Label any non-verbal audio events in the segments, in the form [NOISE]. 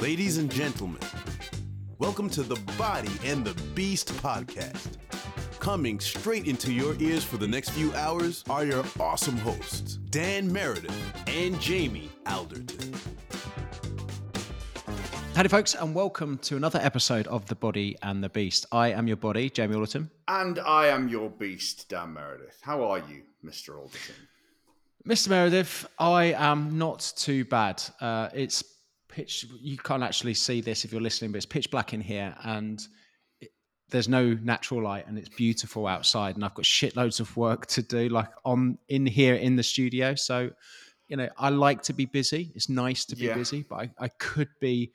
Ladies and gentlemen, welcome to the Body and the Beast podcast. Coming straight into your ears for the next few hours are your awesome hosts, Dan Meredith and Jamie Alderton. Howdy, folks, and welcome to another episode of The Body and the Beast. I am your body, Jamie Alderton. And I am your beast, Dan Meredith. How are you, Mr. Alderton? Mr. Meredith, I am not too bad. Uh, it's pitch, you can't actually see this if you're listening, but it's pitch black in here, and it, there's no natural light, and it's beautiful outside, and I've got shitloads of work to do, like on in here in the studio. So, you know, I like to be busy. It's nice to be Yeah. busy, but I, I could be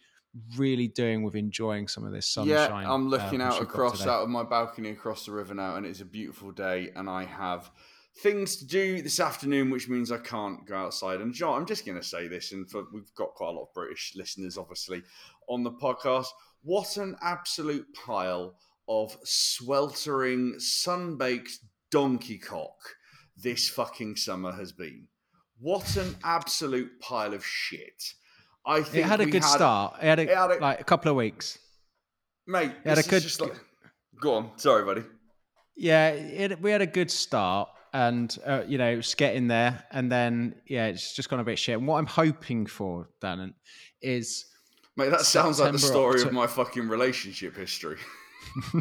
really doing with enjoying some of this sunshine. yeah, I'm looking uh, out which we've got across out of my balcony across the river now, and it's a beautiful day, and I have things to do this afternoon, which means I can't go outside. And John, I'm just going to say this, and for, we've got quite a lot of British listeners, obviously, on the podcast. What an absolute pile of sweltering, sun-baked donkey cock this fucking summer has been. What an absolute pile of shit. I think It had a good start. It had, a, it had a- like a couple of weeks. mate. It had a good- like, go on. Sorry, buddy. Yeah, it, we had a good start, and uh, you know, it's getting there, and then yeah, it's just gone a bit shit. And what I'm hoping for, Dan, is Mate, that sounds like the story Octo- of my fucking relationship history. [LAUGHS]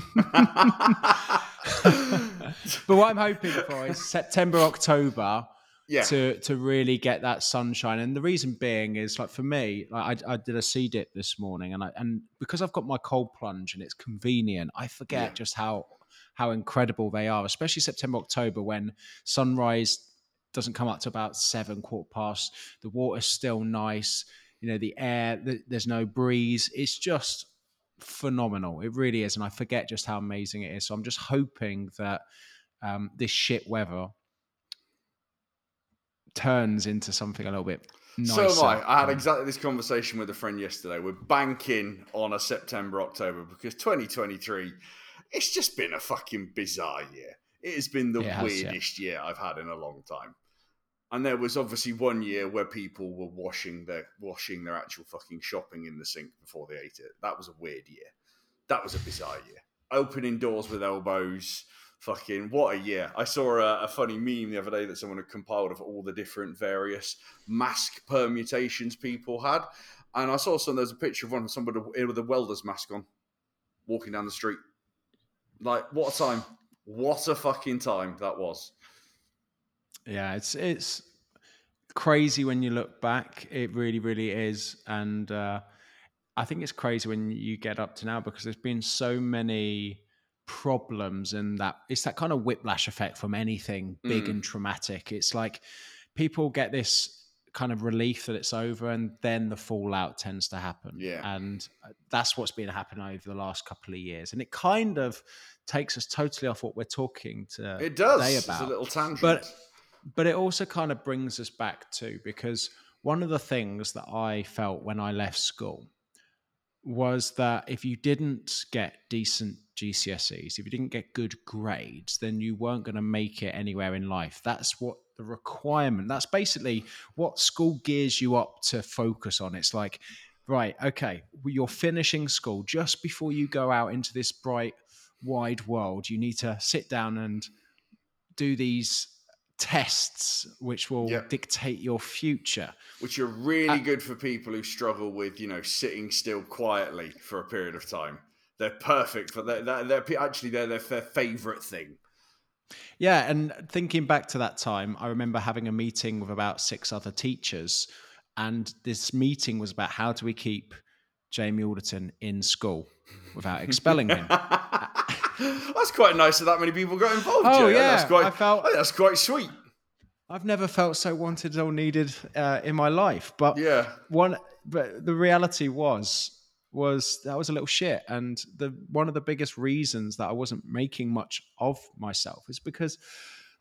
but what I'm hoping for is September, October. Yeah. To, to really get that sunshine, and the reason being is like for me, like I, I did a sea dip this morning, and I and because I've got my cold plunge and it's convenient, I forget Yeah. just how how incredible they are, especially September, October when sunrise doesn't come up to about seven, quarter past. The water's still nice. You know, the air, th there's no breeze. It's just phenomenal. It really is. And I forget just how amazing it is. So I'm just hoping that um, this shit weather turns into something a little bit nicer. So am I. I had Um, exactly this conversation with a friend yesterday. We're banking on a September, October because 2023, it's just been a fucking bizarre year. It has been the has, yeah. weirdest year I've had in a long time. And there was obviously one year where people were washing their washing their actual fucking shopping in the sink before they ate it. That was a weird year. That was a bizarre year. Opening doors with elbows. Fucking what a year! I saw a, a funny meme the other day that someone had compiled of all the different various mask permutations people had, and I saw some. There's a picture of one somebody with a welder's mask on, walking down the street. Like what a time! What a fucking time that was. Yeah, it's it's crazy when you look back. It really, really is, and uh, I think it's crazy when you get up to now because there's been so many problems, and that it's that kind of whiplash effect from anything big Mm. and traumatic. It's like people get this kind of relief that it's over, and then the fallout tends to happen. Yeah. and uh, that's what's been happening over the last couple of years, and it kind of takes us totally off what we're talking to It does. today It's about a little tangent. but but it also kind of brings us back to because one of the things that I felt when I left school was that if you didn't get decent GCSEs, if you didn't get good grades, then you weren't going to make it anywhere in life. That's what the requirement. That's basically what school gears you up to focus on. It's like, right, okay, well, you're finishing school just before you go out into this bright, wide world. You need to sit down and do these tests which will Yep. dictate your future. which are really Uh, good for people who struggle with you know sitting still quietly for a period of time. They're perfect for that. They're, they're, actually they're their, their favorite thing. Yeah, and thinking back to that time, I remember having a meeting with about six other teachers, and this meeting was about how do we keep Jamie Alderton in school without expelling him. [LAUGHS] that's quite nice that that many people got involved. Oh, yeah, that's quite. I felt- I that's quite sweet. I've never felt so wanted or needed uh, in my life, but Yeah, one but the reality was was that was a little shit and the one of the biggest reasons that I wasn't making much of myself is because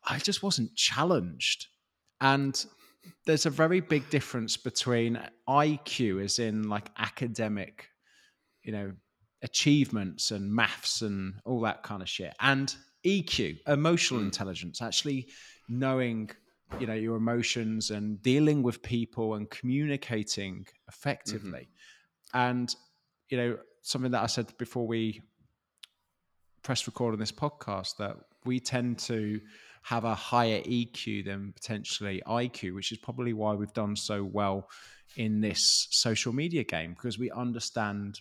I just wasn't challenged and there's a very big difference between IQ as in like academic you know achievements and maths and all that kind of shit and EQ emotional Mm. intelligence actually knowing you know your emotions and dealing with people and communicating effectively And you know, something that I said before we press record on this podcast that we tend to have a higher EQ than potentially IQ, which is probably why we've done so well in this social media game because we understand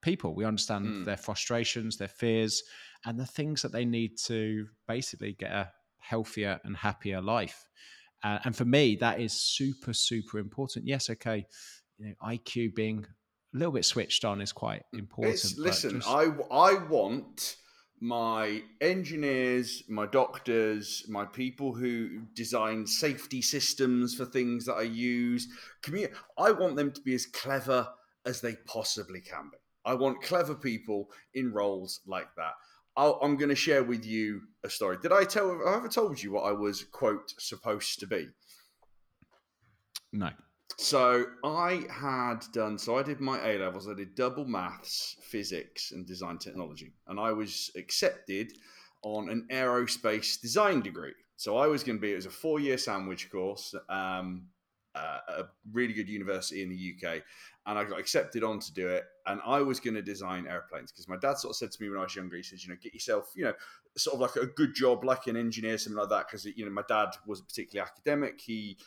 people, we understand mm. their frustrations, their fears, and the things that they need to basically get a healthier and happier life. Uh, and for me, that is super, super important. Yes, okay, you know, IQ being a little bit switched on is quite important. It's, listen, just... I I want my engineers, my doctors, my people who design safety systems for things that I use, commu- I want them to be as clever as they possibly can be. I want clever people in roles like that. i am going to share with you a story. Did I tell? Have I ever told you what I was quote supposed to be? No. So I had done. So I did my A levels. I did double maths, physics, and design technology, and I was accepted on an aerospace design degree. So I was going to be. It was a four year sandwich course. Um, uh, a really good university in the UK, and I got accepted on to do it. And I was going to design airplanes because my dad sort of said to me when I was younger, he says, you know, get yourself, you know, sort of like a good job, like an engineer, something like that. Because you know, my dad wasn't particularly academic. He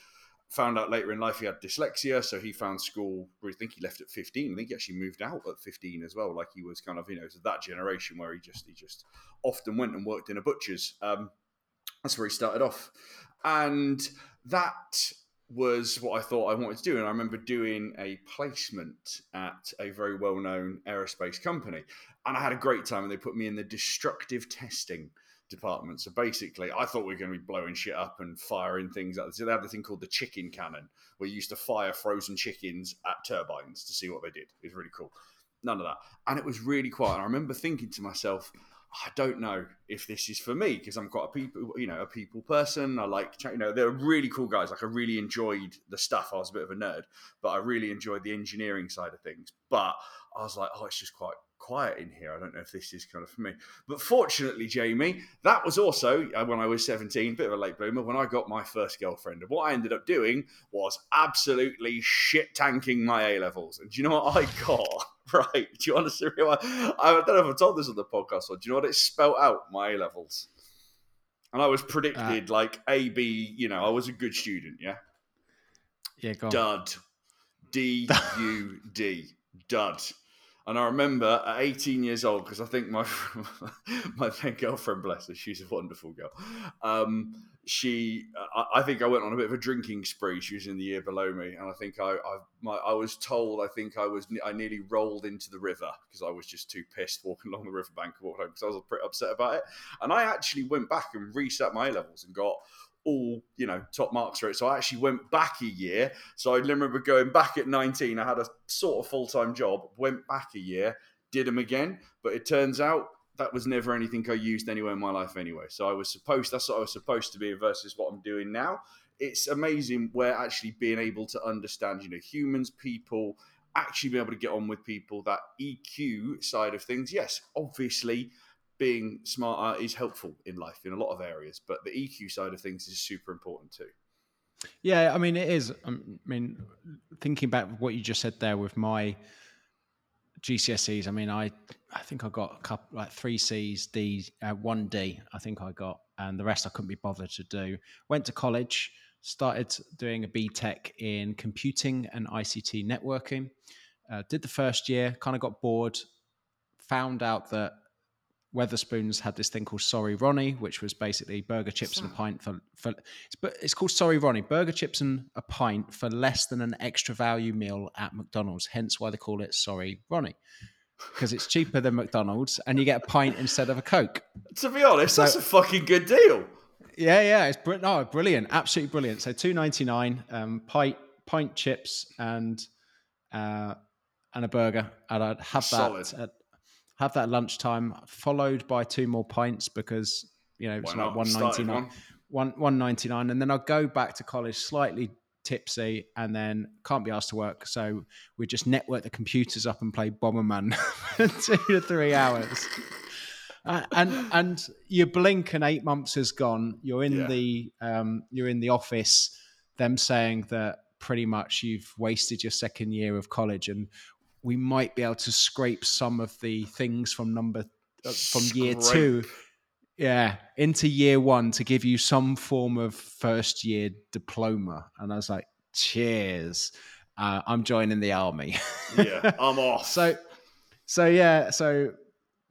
found out later in life he had dyslexia, so he found school. I think he left at fifteen. I think he actually moved out at fifteen as well. Like he was kind of you know that generation where he just he just often went and worked in a butcher's. Um, that's where he started off, and that was what I thought I wanted to do. And I remember doing a placement at a very well known aerospace company. And I had a great time. And they put me in the destructive testing department. So basically, I thought we were going to be blowing shit up and firing things. Up. So they had the thing called the chicken cannon, where you used to fire frozen chickens at turbines to see what they did. It was really cool. None of that. And it was really quiet. And I remember thinking to myself, I don't know if this is for me because I'm quite a people, you know, a people person. I like, you know, they're really cool guys. Like I really enjoyed the stuff. I was a bit of a nerd, but I really enjoyed the engineering side of things. But I was like, oh, it's just quite quiet in here. I don't know if this is kind of for me. But fortunately, Jamie, that was also uh, when I was 17, bit of a late bloomer, when I got my first girlfriend. And what I ended up doing was absolutely shit tanking my A levels. And do you know what I got? [LAUGHS] right. Do you want to see what I don't know if I've told this on the podcast or do you know what it spelt out, my A levels? And I was predicted uh, like A, B, you know, I was a good student, yeah? Yeah, go on. Dud. D U D. Dud. And I remember at 18 years old, because I think my [LAUGHS] my then girlfriend, bless her, she's a wonderful girl. Um, she, I, I, think I went on a bit of a drinking spree. She was in the year below me, and I think I, I, my, I was told I think I was, I nearly rolled into the river because I was just too pissed walking along the riverbank home because I was pretty upset about it. And I actually went back and reset my levels and got all you know top marks for it. So I actually went back a year. So I remember going back at 19. I had a sort of full time job. Went back a year, did them again. But it turns out that was never anything I used anywhere in my life anyway. So I was supposed that's what I was supposed to be versus what I'm doing now. It's amazing where actually being able to understand, you know, humans, people, actually be able to get on with people. That EQ side of things, yes, obviously being smarter is helpful in life in a lot of areas, but the EQ side of things is super important too. Yeah, I mean, it is. I mean, thinking back what you just said there with my GCSEs, I mean, I I think I got a couple like three C's, D, uh, one D. I think I got, and the rest I couldn't be bothered to do. Went to college, started doing a BTEC in computing and ICT networking. Uh, did the first year, kind of got bored. Found out that Wetherspoons had this thing called Sorry Ronnie, which was basically burger chips and a pint for for it's, it's called Sorry Ronnie, burger chips and a pint for less than an extra value meal at McDonald's. Hence why they call it Sorry Ronnie. Because it's cheaper than McDonald's and you get a pint instead of a Coke. To be honest, so, that's a fucking good deal. Yeah, yeah, it's br- no, brilliant, absolutely brilliant. So two ninety nine, um, pint pint chips and uh, and a burger, and I'd have Solid. that at have that lunchtime, followed by two more pints because you know it's like one ninety nine, one one ninety nine, and then I'll go back to college slightly tipsy, and then can't be asked to work, so we just network the computers up and play Bomberman [LAUGHS] for two to three hours. Uh, and and you blink and eight months has gone. You're in yeah. the um, you're in the office. Them saying that pretty much you've wasted your second year of college, and we might be able to scrape some of the things from number uh, from year two. Yeah into year one to give you some form of first year diploma. And i was like cheers. Uh, i'm joining the army. Yeah i'm [LAUGHS] off. So so yeah so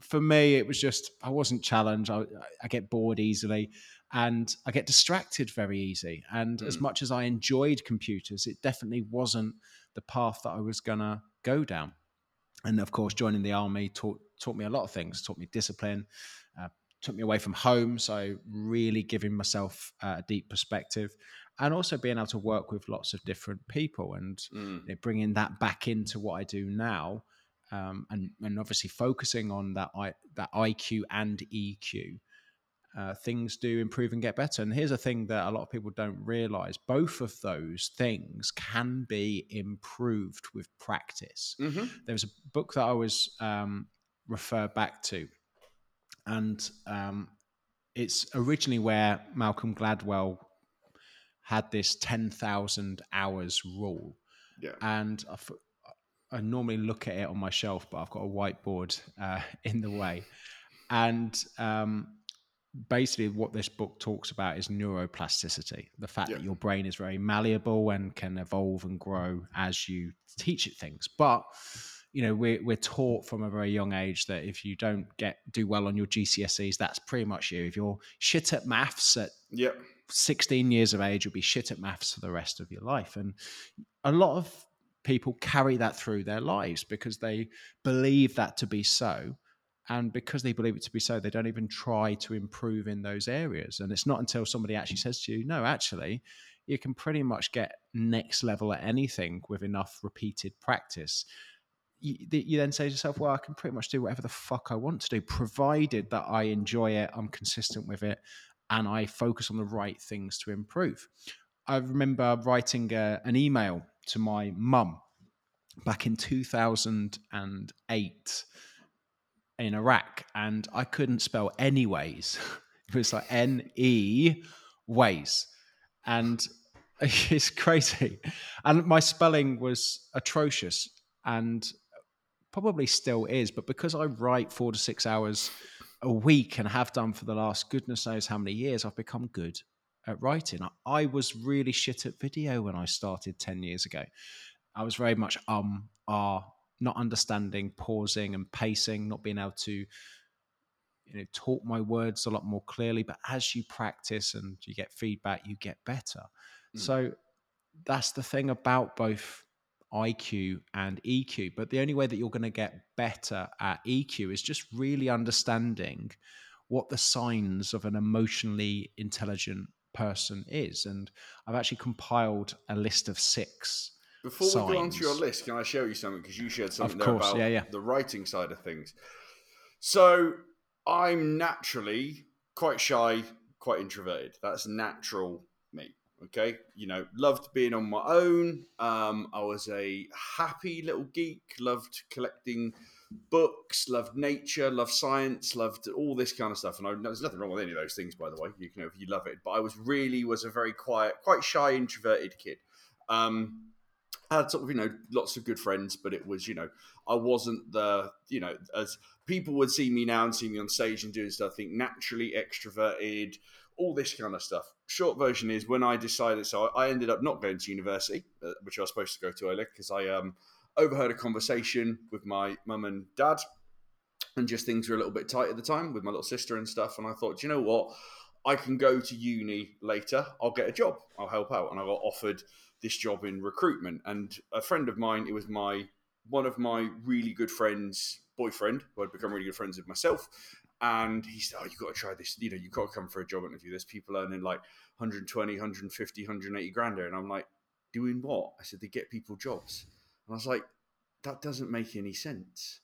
for me it was just i wasn't challenged. I, I get bored easily and i get distracted very easy. And mm. as much as i enjoyed computers it definitely wasn't the path that i was gonna go down. And of course joining the army taught taught me a lot of things taught me discipline uh, took me away from home. So really giving myself a deep perspective and also being able to work with lots of different people and mm. you know, bringing that back into what i do now um, and and obviously focusing on that I, that iq and eq uh, things do improve and get better. And here's a thing that a lot of people don't realize both of those things can be improved with practice. Mm-hmm. There was a book that I was um, refer back to, and um, it's originally where Malcolm Gladwell had this 10,000 hours rule. Yeah. And I, I, normally look at it on my shelf, but I've got a whiteboard uh, [LAUGHS] in the way. And um, basically what this book talks about is neuroplasticity the fact yeah. that your brain is very malleable and can evolve and grow as you teach it things but you know we're, we're taught from a very young age that if you don't get do well on your gcse's that's pretty much you if you're shit at maths at yep. 16 years of age you'll be shit at maths for the rest of your life and a lot of people carry that through their lives because they believe that to be so and because they believe it to be so they don't even try to improve in those areas. And it's not until somebody actually says to you no actually you can pretty much get next level at anything with enough repeated practice you, you, then say to yourself well i can pretty much do whatever the fuck i want to do provided that i enjoy it i'm consistent with it and i focus on the right things to improve. I remember writing a, an email to my mum back in 2008 in Iraq, and I couldn't spell anyways. [LAUGHS] it was like N E ways, and [LAUGHS] it's crazy. And my spelling was atrocious, and probably still is. But because I write four to six hours a week and have done for the last goodness knows how many years, I've become good at writing. I was really shit at video when I started 10 years ago. I was very much um, ah, not understanding pausing and pacing, not being able to you know talk my words a lot more clearly. But as you practice and you get feedback, you get better. Mm. So that's the thing about both IQ and EQ. But the only way that you're going to get better at EQ is just really understanding what the signs of an emotionally intelligent person is. And I've actually compiled a list of six before signs. we go on to your list, can I show you something? Because you shared something there about yeah, yeah. the writing side of things. So I'm naturally quite shy, quite introverted. That's natural me. Okay, you know, loved being on my own. Um, I was a happy little geek. Loved collecting books. Loved nature. Loved science. Loved all this kind of stuff. And I, there's nothing wrong with any of those things, by the way. You can, if you love it. But I was really was a very quiet, quite shy, introverted kid. Um, I had sort of, you know, lots of good friends, but it was, you know, I wasn't the, you know, as people would see me now and see me on stage and doing stuff, I think naturally extroverted, all this kind of stuff. Short version is when I decided, so I ended up not going to university, uh, which I was supposed to go to earlier, because I um, overheard a conversation with my mum and dad, and just things were a little bit tight at the time with my little sister and stuff. And I thought, you know what? I can go to uni later. I'll get a job. I'll help out. And I got offered this job in recruitment. And a friend of mine, it was my one of my really good friends' boyfriend, who I'd become really good friends with myself. And he said, Oh, you've got to try this. You know, you've got to come for a job interview. There's people earning like 120, 150, 180 grand there. And I'm like, Doing what? I said, They get people jobs. And I was like, That doesn't make any sense.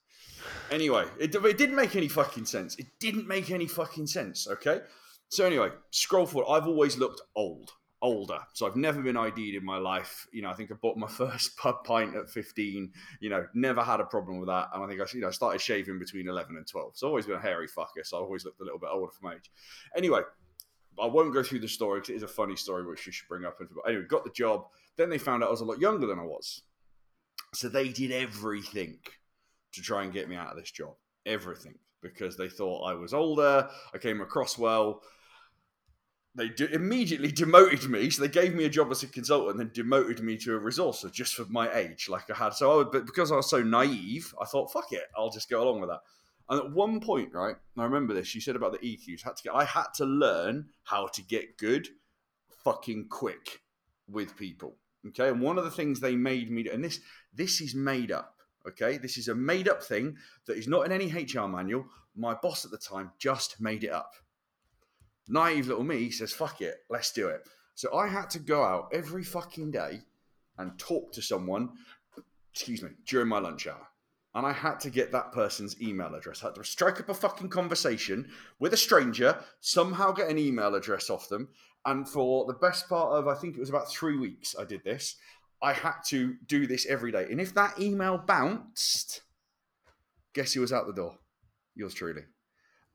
Anyway, it, it didn't make any fucking sense. It didn't make any fucking sense. Okay. So, anyway, scroll forward. I've always looked old older. So I've never been ID'd in my life. You know, I think I bought my [LAUGHS] first pub pint at 15. You know, never had a problem with that. And I think I, you know, started shaving between 11 and 12. So I've always been a hairy fucker. So I've always looked a little bit older for my age. Anyway, I won't go through the story because it is a funny story which you should bring up. Anyway, got the job. Then they found out I was a lot younger than I was. So they did everything to try and get me out of this job. Everything. Because they thought I was older, I came across well. They immediately demoted me. So they gave me a job as a consultant and then demoted me to a resourcer just for my age. Like I had. So I would, but because I was so naive, I thought, fuck it, I'll just go along with that. And at one point, right, I remember this. You said about the EQs. Had to get. I had to learn how to get good, fucking quick, with people. Okay, and one of the things they made me, and this this is made up. Okay, this is a made up thing that is not in any HR manual. My boss at the time just made it up. Naive little me says, "Fuck it, let's do it." So I had to go out every fucking day and talk to someone. Excuse me, during my lunch hour and I had to get that person's email address. I had to strike up a fucking conversation with a stranger, somehow get an email address off them. And for the best part of, I think it was about three weeks, I did this. I had to do this every day. And if that email bounced, guess who was out the door? Yours truly.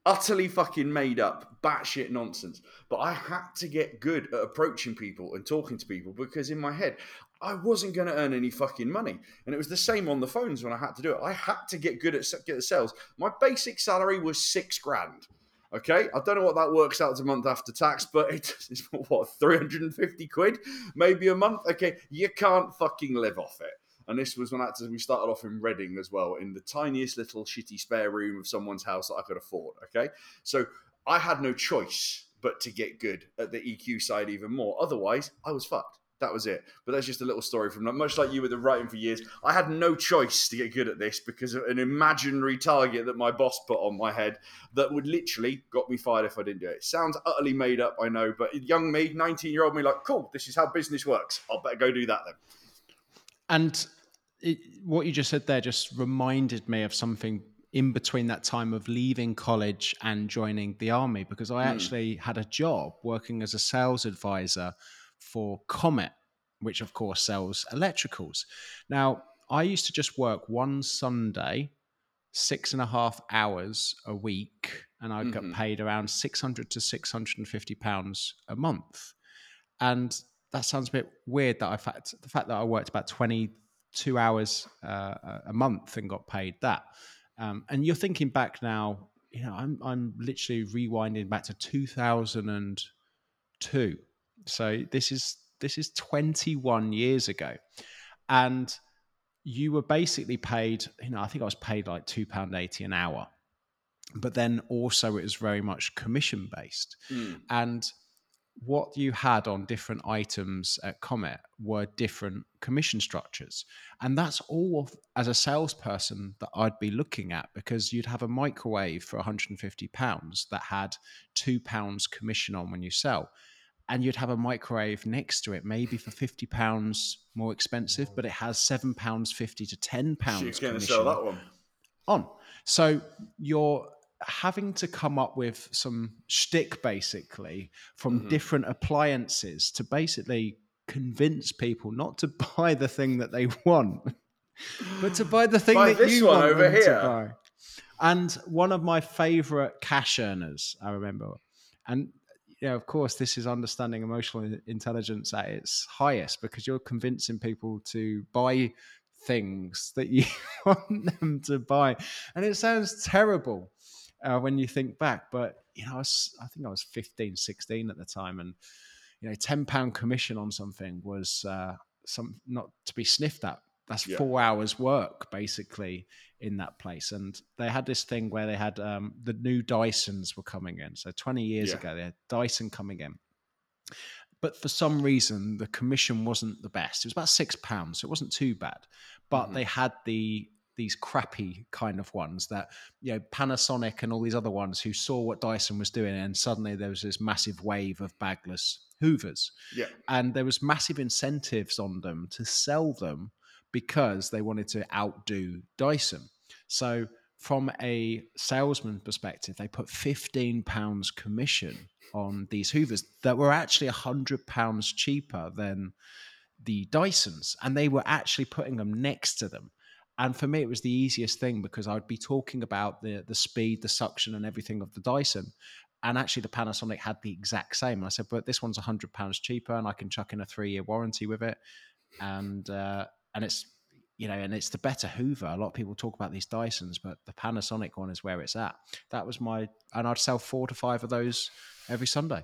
Utterly fucking made up, batshit nonsense. But I had to get good at approaching people and talking to people because in my head, I wasn't going to earn any fucking money. And it was the same on the phones when I had to do it. I had to get good at get the sales. My basic salary was six grand. Okay, I don't know what that works out to month after tax, but [LAUGHS] it's what 350 quid, maybe a month. Okay, you can't fucking live off it. And this was when I to, we started off in Reading as well, in the tiniest little shitty spare room of someone's house that I could afford. Okay, so I had no choice but to get good at the EQ side even more. Otherwise, I was fucked that was it. But that's just a little story from much like you with the writing for years. I had no choice to get good at this because of an imaginary target that my boss put on my head that would literally got me fired if I didn't do it. it sounds utterly made up, I know, but young me, 19 year old me, like, cool, this is how business works. I'll better go do that then. And it, what you just said there just reminded me of something in between that time of leaving college and joining the army because I mm. actually had a job working as a sales advisor for Comet, which of course sells electricals. Now, I used to just work one Sunday, six and a half hours a week, and I mm-hmm. got paid around 600 to 650 pounds a month. And that sounds a bit weird that I fact the fact that I worked about 22 hours uh, a month and got paid that. Um, and you're thinking back now, you know, I'm I'm literally rewinding back to 2002 so this is this is 21 years ago, and you were basically paid. You know, I think I was paid like two pound eighty an hour, but then also it was very much commission based, mm. and what you had on different items at Comet were different commission structures. And that's all of, as a salesperson that I'd be looking at because you'd have a microwave for 150 pounds that had two pounds commission on when you sell and you'd have a microwave next to it, maybe for fifty pounds more expensive, but it has seven pounds fifty to ten pounds. She's going to sell that one on. So you're having to come up with some shtick basically from mm-hmm. different appliances to basically convince people not to [LAUGHS] buy the thing that they want, but to buy the thing buy that you want over here. to buy. And one of my favorite cash earners, I remember, and yeah, of course, this is understanding emotional intelligence at its highest because you're convincing people to buy things that you [LAUGHS] want them to buy. And it sounds terrible uh, when you think back, but you know, I, was, I, think I was 15, 16 at the time, and you know, 10 pound commission on something was uh, some not to be sniffed at. That's yeah. four hours work basically in that place. And they had this thing where they had um, the new Dysons were coming in. So 20 years yeah. ago, they had Dyson coming in. But for some reason, the commission wasn't the best. It was about six pounds, so it wasn't too bad. But mm-hmm. they had the these crappy kind of ones that you know Panasonic and all these other ones who saw what Dyson was doing, and suddenly there was this massive wave of bagless Hoovers. Yeah, and there was massive incentives on them to sell them because they wanted to outdo Dyson. So, from a salesman perspective, they put £15 commission on these Hoovers that were actually £100 cheaper than the Dysons. And they were actually putting them next to them. And for me, it was the easiest thing because I'd be talking about the, the speed, the suction, and everything of the Dyson. And actually, the Panasonic had the exact same. And I said, but this one's £100 cheaper and I can chuck in a three year warranty with it. And uh, and it's you know, and it's the better Hoover. A lot of people talk about these Dysons, but the Panasonic one is where it's at. That was my, and I'd sell four to five of those every Sunday.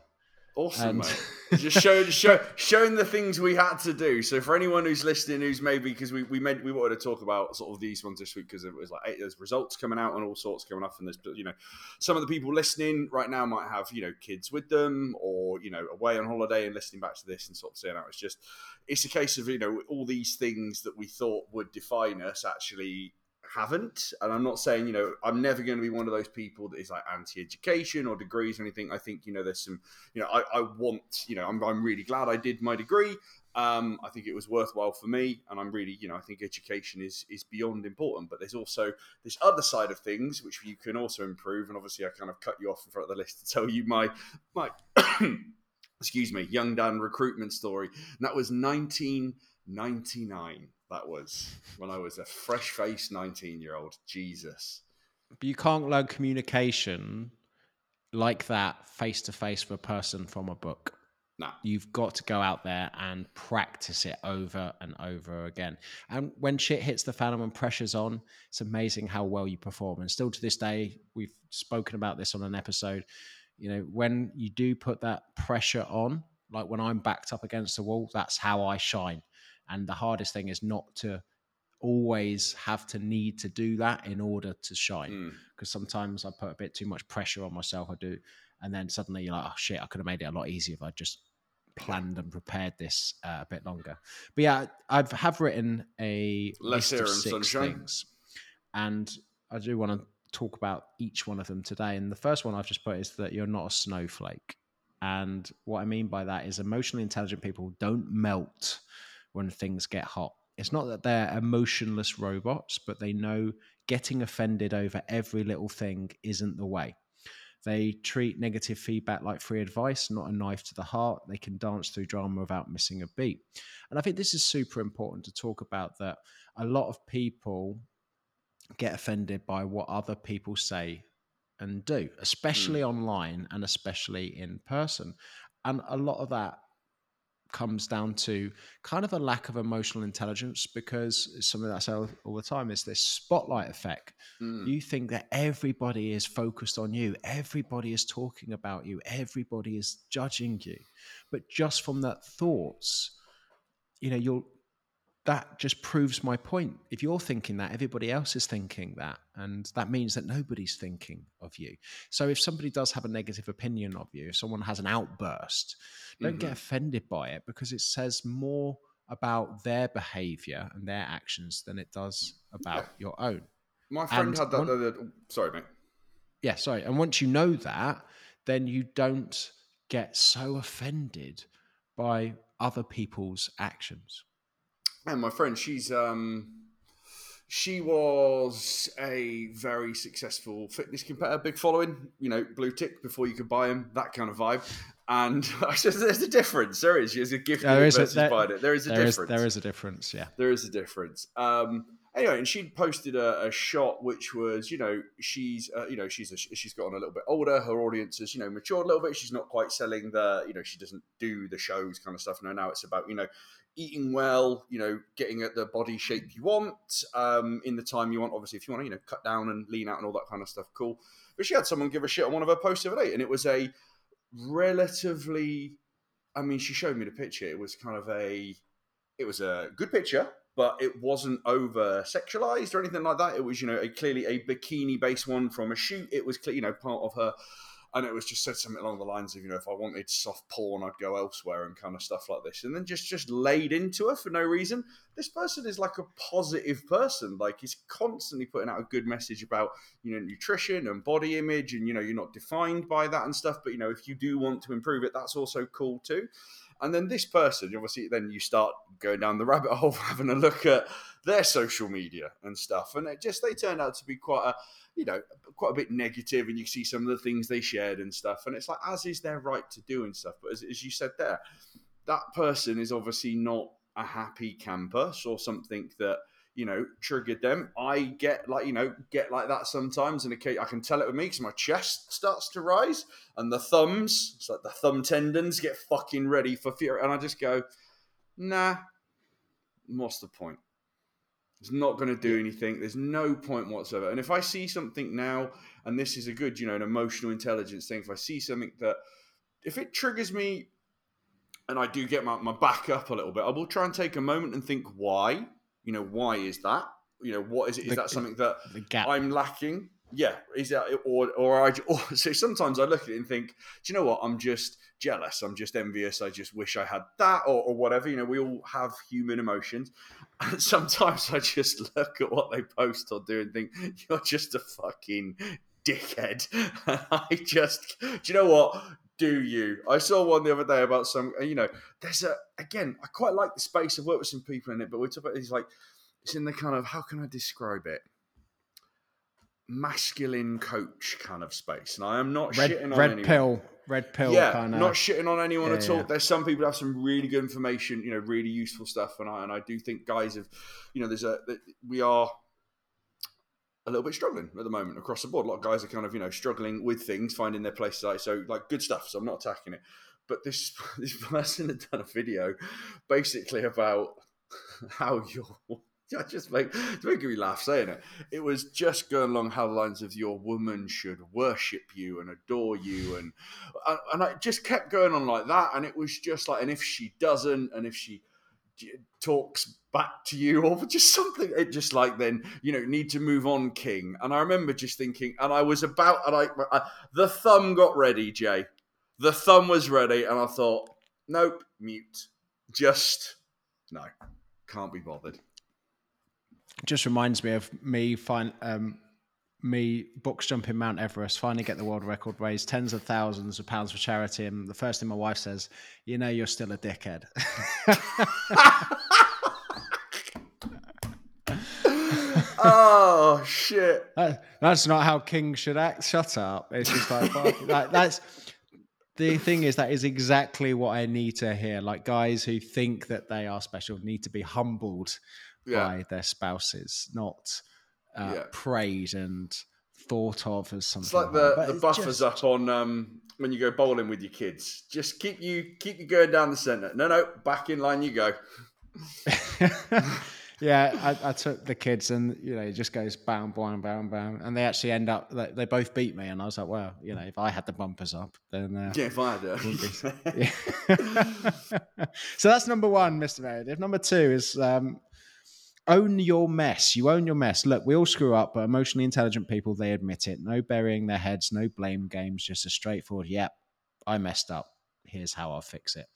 Awesome, And- mate. [LAUGHS] Just showing, show, showing the things we had to do. So for anyone who's listening, who's maybe because we we made we wanted to talk about sort of these ones this week because it was like hey, there's results coming out and all sorts coming up, and there's you know some of the people listening right now might have you know kids with them or you know away on holiday and listening back to this and sort of saying out it's just it's a case of you know all these things that we thought would define us actually haven't and i'm not saying you know i'm never going to be one of those people that is like anti-education or degrees or anything i think you know there's some you know i, I want you know I'm, I'm really glad i did my degree um, I think it was worthwhile for me, and I'm really, you know, I think education is is beyond important. But there's also this other side of things which you can also improve. And obviously, I kind of cut you off in front of the list to tell you my my [COUGHS] excuse me, young Dan recruitment story. And that was 1999. That was when I was a fresh faced 19 year old. Jesus. But you can't learn communication like that face to face with a person from a book. Nah. You've got to go out there and practice it over and over again. And when shit hits the fan and when pressure's on, it's amazing how well you perform. And still to this day, we've spoken about this on an episode. You know, when you do put that pressure on, like when I'm backed up against the wall, that's how I shine. And the hardest thing is not to always have to need to do that in order to shine Mm. because sometimes I put a bit too much pressure on myself. I do, and then suddenly you're like, oh shit, I could have made it a lot easier if I just planned and prepared this uh, a bit longer. But yeah, I've have written a Let's list of six things, and I do want to talk about each one of them today. And the first one I've just put is that you're not a snowflake. And what I mean by that is emotionally intelligent people don't melt when things get hot. It's not that they're emotionless robots, but they know getting offended over every little thing isn't the way. They treat negative feedback like free advice, not a knife to the heart. They can dance through drama without missing a beat. And I think this is super important to talk about that a lot of people get offended by what other people say and do, especially hmm. online and especially in person. And a lot of that comes down to kind of a lack of emotional intelligence because it's something that I say all all the time is this spotlight effect. Mm. You think that everybody is focused on you, everybody is talking about you, everybody is judging you. But just from that thoughts, you know, you'll that just proves my point. If you're thinking that, everybody else is thinking that. And that means that nobody's thinking of you. So if somebody does have a negative opinion of you, if someone has an outburst, don't get mm-hmm. offended by it because it says more about their behavior and their actions than it does about your own. My friend And had that. one- the other- sorry, mate. Yeah, sorry. And once you know that, then you don't get so offended by other people's actions. And my friend, she's um, she was a very successful fitness competitor, big following. You know, blue tick before you could buy them, that kind of vibe. And [LAUGHS] I said, "There's a difference. There is. There's a gift There is a- there- buying it. There is a There is, difference. there is a difference, yeah. there is a difference. Um, anyway, and she'd posted a, a shot which was, you know, she's, uh, you know, she's a, she's gotten a little bit older. Her audience has, you know, matured a little bit. She's not quite selling the, you know, she doesn't do the shows kind of stuff. No, now it's about, you know, eating well, you know, getting at the body shape you want um, in the time you want. Obviously, if you want to, you know, cut down and lean out and all that kind of stuff, cool. But she had someone give a shit on one of her posts the other day, and it was a relatively. I mean, she showed me the picture. It was kind of a it was a good picture, but it wasn't over sexualized or anything like that. It was, you know, a clearly a bikini based one from a shoot. It was, you know, part of her, and it was just said something along the lines of, you know, if I wanted soft porn, I'd go elsewhere and kind of stuff like this, and then just just laid into her for no reason. This person is like a positive person, like he's constantly putting out a good message about, you know, nutrition and body image, and you know, you're not defined by that and stuff. But you know, if you do want to improve it, that's also cool too. And then this person, obviously, then you start going down the rabbit hole, having a look at their social media and stuff, and it just they turned out to be quite a, you know, quite a bit negative, and you see some of the things they shared and stuff, and it's like as is their right to do and stuff. But as, as you said there, that person is obviously not a happy camper or something that you know triggered them. I get like you know get like that sometimes, and okay, I can tell it with me because my chest starts to rise and the thumbs, it's like the thumb tendons get fucking ready for fear, and I just go, nah. What's the point? It's not going to do anything. There's no point whatsoever. And if I see something now, and this is a good, you know, an emotional intelligence thing, if I see something that, if it triggers me and I do get my, my back up a little bit, I will try and take a moment and think why. You know, why is that? You know, what is it? Is The- that something that The gap. I'm lacking? Yeah, is that or or I [LAUGHS] or, so sometimes I look at it and think, do you know what? I'm just jealous. I'm just envious. I just wish I had that or, or whatever. You know, we all have human emotions, [LAUGHS] and sometimes I just look at what they post or do and think, you're just a fucking dickhead. [LAUGHS] And I just, do you know what? Do you? I saw one the other day about some. You know, there's a again. I quite like the space. I've worked with some people in it, but we're talking about these like it's in the kind of how can I describe it? Masculine coach kind of space, and I am not red shitting on red anyone. pill, red pill yeah, kind of. not shitting on anyone Yeah, at all. yeah. There's some people have some really good information, you know, really useful stuff, and I and I do think guys have, you know, there's a we are a little bit struggling at the moment across the board. A lot of guys are kind of you know struggling with things, finding their place. Like so, like good stuff. So I'm not attacking it, but this [LAUGHS] this person had done a video basically about [LAUGHS] how you're. [LAUGHS] Just make it's making me laugh saying it. It was just going along how the lines of your woman should worship you and adore you, and and, and I just kept going on like that. And it was just like, and if she doesn't, and if she talks back to you or [LAUGHS] just something it just like then you know need to move on king and i remember just thinking and i was about and i, I the thumb got ready jay the thumb was ready and i thought nope mute just no can't be bothered just reminds me of me find um me box jumping Mount Everest, finally get the world record, raise tens of thousands of pounds for charity, and the first thing my wife says, "You know, you're still a dickhead." oh shit [LAUGHS] That- that's not how kings should act. Shut up. It's just like, like that's the thing is that is exactly what I need to hear. Like guys who think that they are special need to be humbled yeah by their spouses, not uh, Yeah. praised and thought of as something. it's like the, But the buffers just- up on um when you go bowling with your kids just keep you keep you going down the center no no back in line you go [LAUGHS] yeah, I, I took the kids, and you know, it just goes bam, bam, bam, bam, and they actually end up. They, they both beat me, and I was like, well, you know, if I had the bumpers up, then uh, yeah if i had it Yeah. [LAUGHS] [LAUGHS] so that's number one, Mr. Meredith. Number two is um, own your mess. You own your mess. Look, we all screw up, but emotionally intelligent people, they admit it. No burying their heads, no blame games, just a straightforward, yep, I messed up. Here's how I'll fix it.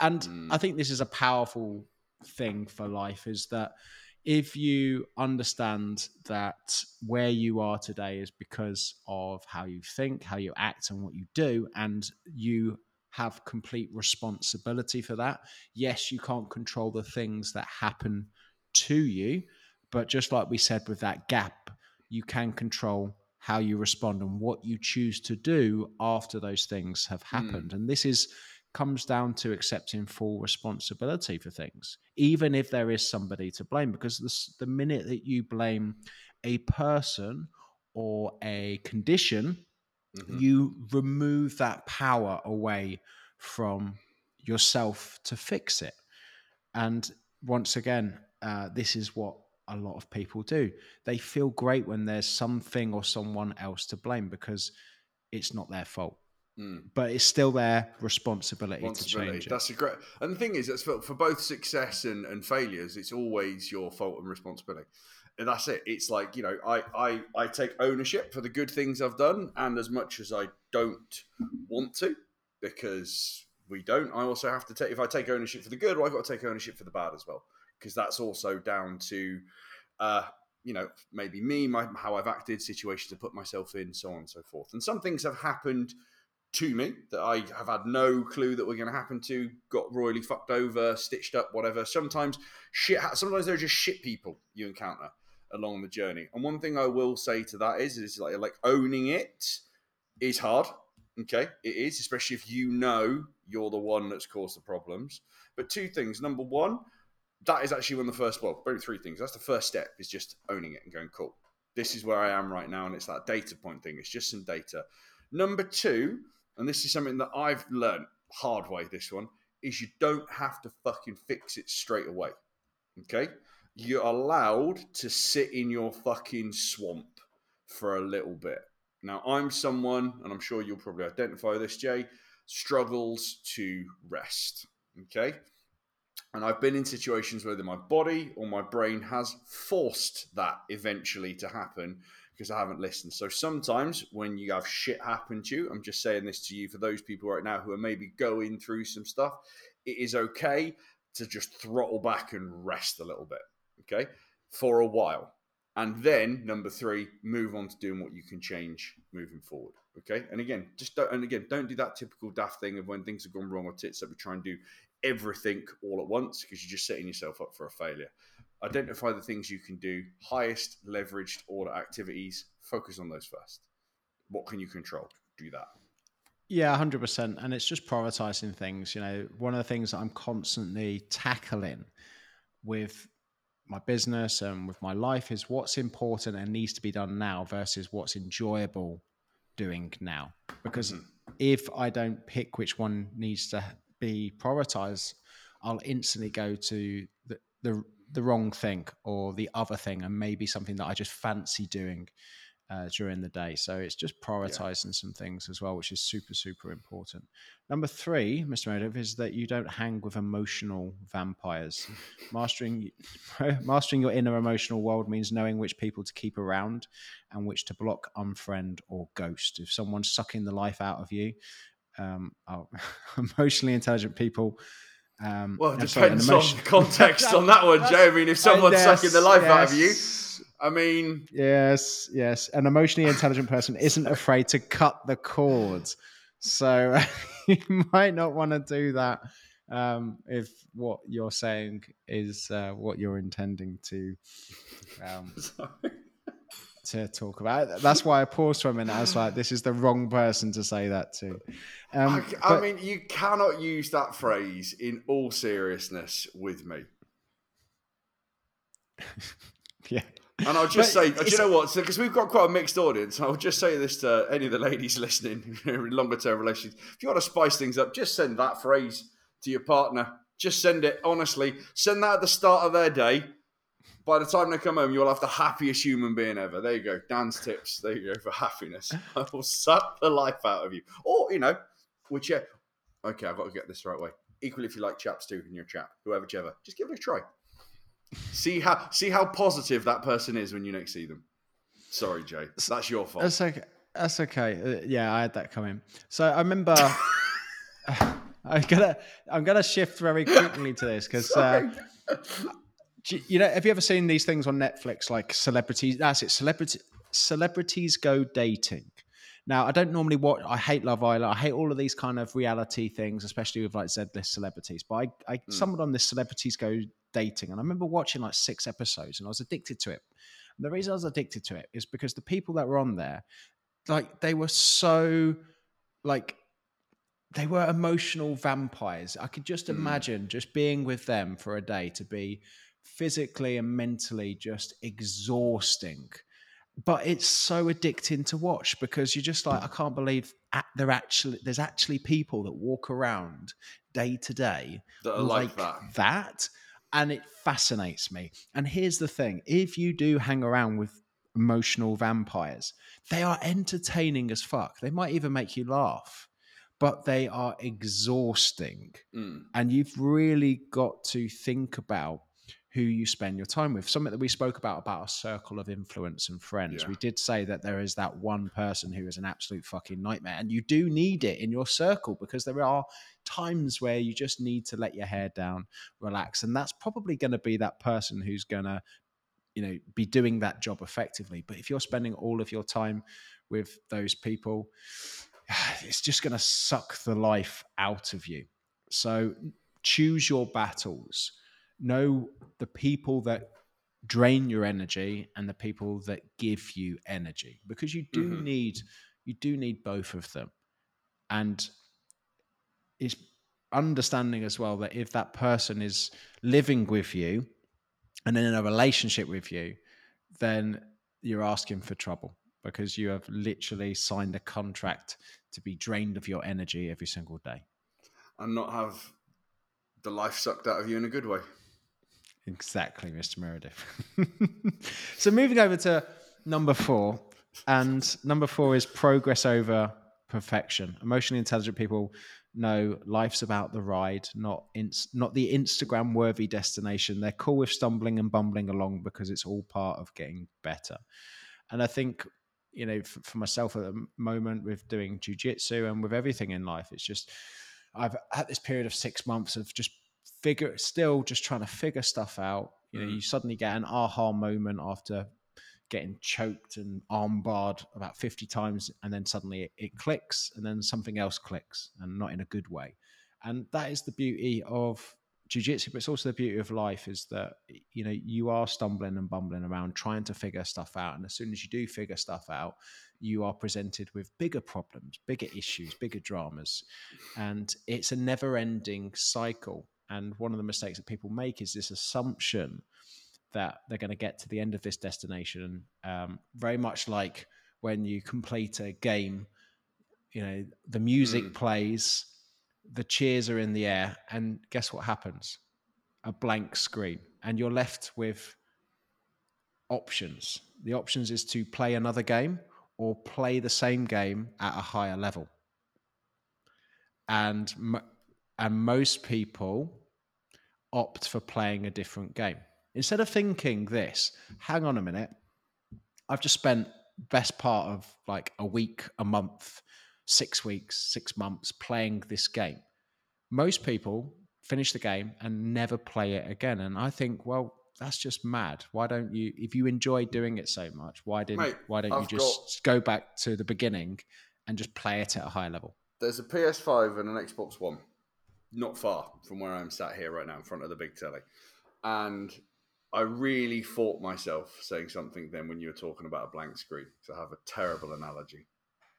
And Mm. I think this is a powerful thing for life is that if you understand that where you are today is because of how you think, how you act, and what you do, and you have complete responsibility for that. Yes, you can't control the things that happen to you, but just like we said with that gap, you can control how you respond and what you choose to do after those things have happened. And this is comes down to accepting full responsibility for things, even if there is somebody to blame. Because the, the minute that you blame a person or a condition, Mhm. you remove that power away from yourself to fix it. And once again, uh, this is what a lot of people do. They feel great when there's something or someone else to blame because it's not their fault, Mm. but it's still their responsibility, to change it. That's a great. And the thing is, that's for, for both success and, and failures. It's always your fault and responsibility. And that's it. It's like you know, I, I I take ownership for the good things I've done, and as much as I don't want to, because we don't, I also have to take. If I take ownership for the good, well, I've got to take ownership for the bad as well, because that's also down to. Uh, you know, maybe me, my, how I've acted, situations I've put myself in, so on and so forth. And some things have happened to me that I have had no clue that were going to happen to, got royally fucked over, stitched up, whatever. Sometimes shit. Sometimes there are just shit people you encounter along the journey. And one thing I will say to that is, is like like owning it is hard. Okay, it is, especially if you know you're the one that's caused the problems. But two things. Number one, that is actually one of the first. Well, maybe three things. That's the first step. Is just owning it and going cool. This is where I am right now, and it's that data point thing. It's just some data. Number two, and this is something that I've learned hard way. This one is you don't have to fucking fix it straight away. Okay, you're allowed to sit in your fucking swamp for a little bit. Now, I'm someone, and I'm sure you'll probably identify this, Jay, struggles to rest. Okay. And I've been in situations where my body or my brain has forced that eventually to happen because I haven't listened. So sometimes when you have shit happen to you, I'm just saying this to you for those people right now who are maybe going through some stuff, it is okay to just throttle back and rest a little bit, okay, for a while. And then number three, move on to doing what you can change moving forward. Okay. And again, just don't, and again, don't do that typical daft thing of when things have gone wrong or tits that we try and do everything all at once because you're just setting yourself up for a failure. Identify the things you can do, highest leveraged order activities, focus on those first. What can you control? Do that. Yeah, 100%. And it's just prioritizing things. You know, one of the things that I'm constantly tackling with my business and with my life is what's important and needs to be done now versus what's enjoyable doing now. Because mm-hmm. if I don't pick which one needs to be prioritized, I'll instantly go to the, the the wrong thing or the other thing, and maybe something that I just fancy doing uh, during the day. So it's just prioritizing yeah. some things as well, which is super, super important. Number three, Mr. Meredith, is that you don't hang with emotional vampires. [LAUGHS] mastering, [LAUGHS] mastering your inner emotional world means knowing which people to keep around and which to block, unfriend, or ghost. If someone's sucking the life out of you, um, oh, [LAUGHS] emotionally intelligent people um, well, it depends sorry, on the [LAUGHS] context on that one, Jay. I mean, if someone's yes, sucking the life yes. out of you, I mean, yes, yes, an emotionally intelligent person isn't [LAUGHS] afraid to cut the cords. So you might not want to do that um, if what you're saying is uh, what you're intending to um, to talk about. That's why I paused for a minute. I was like, this is the wrong person to say that to. Um, I, I mean, you cannot use that phrase in all seriousness with me. [LAUGHS] yeah. And I'll just but say, do you know what? Because so, we've got quite a mixed audience, I'll just say this to any of the ladies [LAUGHS] listening [LAUGHS] in longer term relations. If you want to spice things up, just send that phrase to your partner. Just send it, honestly. Send that at the start of their day by the time they come home, you'll have the happiest human being ever. There you go. Dan's tips. There you go for happiness. [LAUGHS] I will suck the life out of you. Or, you know, which, yeah, okay, I've got to get this the right way. Equally, if you like chaps too in your chat, whoever, whichever, just give it a try. See how see how positive that person is when you next see them. Sorry, Jay, that's your fault. That's okay. That's okay. Uh, yeah, I had that coming. So I remember. [LAUGHS] [LAUGHS] I'm gonna I'm gonna shift very quickly to this because uh, you know, have you ever seen these things on Netflix like celebrities? That's it, celebrity celebrities go dating. Now, I don't normally watch. I hate Love Island. I hate all of these kind of reality things, especially with like Z-list celebrities. But I, I mm. stumbled on this celebrities go dating, and I remember watching like six episodes, and I was addicted to it. And the reason I was addicted to it is because the people that were on there, like, they were so like they were emotional vampires. I could just mm. imagine just being with them for a day to be physically and mentally just exhausting. But it's so addicting to watch because you're just like, I can't believe there actually there's actually people that walk around day to day that are like, like that. that. And it fascinates me. And here's the thing if you do hang around with emotional vampires, they are entertaining as fuck. They might even make you laugh but they are exhausting. Mm. And you've really got to think about who you spend your time with. Something that we spoke about about a circle of influence and friends. Yeah. We did say that there is that one person who is an absolute fucking nightmare, and you do need it in your circle because there are times where you just need to let your hair down, relax, and that's probably going to be that person who's going to, you know, be doing that job effectively. But if you're spending all of your time with those people, [SIGHS] it's just going to suck the life out of you. So choose your battles know the people that drain your energy and the people that give you energy because you do mm-hmm. need you do need both of them. And it's understanding as well that if that person is living with you and in a relationship with you then you're asking for trouble because you have literally signed a contract to be drained of your energy every single day. And not have the life sucked out of you in a good way Exactly, Mr. Meredith. [LAUGHS] so moving over to number four, and number four is progress over perfection. Emotionally intelligent people know life's about the ride, not inst- not the Instagram worthy destination. They're cool with stumbling and bumbling along because it's all part of getting better. And I think, you know, for, for myself at the moment with doing jujitsu and with everything in life, it's just I've had this period of six months of just figure, still just trying to figure stuff out. You know, mm. you suddenly get an aha moment after getting choked and armbarred about 50 times and then suddenly it, it, clicks and then something else clicks and not in a good way and that is the beauty of jiu-jitsu but it's also the beauty of life is that you know you are stumbling and bumbling around trying to figure stuff out and as soon as you do figure stuff out you are presented with bigger problems bigger issues bigger dramas and it's a never ending cycle and one of the mistakes that people make is this assumption that they're going to get to the end of this destination. Um, very much like when you complete a game, you know, the music mm. plays, the cheers are in the air, and guess what happens? A blank screen, and you're left with options. The options is to play another game or play the same game at a higher level. And and most people opt for playing a different game. Instead of thinking this, hang on a minute, I've just spent best part of like a week, a month, six weeks, six months playing this game. Most people finish the game and never play it again. And I think, well, that's just mad. Why don't you, if you enjoy doing it so much, why didn't, Mate, why don't I've you just got, go back to the beginning and just play it at a high level? There's a PS5 and an Xbox One, not far from where I'm sat here right now in front of the big telly, and I really fought myself saying something then when you were talking about a blank screen. So I have a terrible analogy.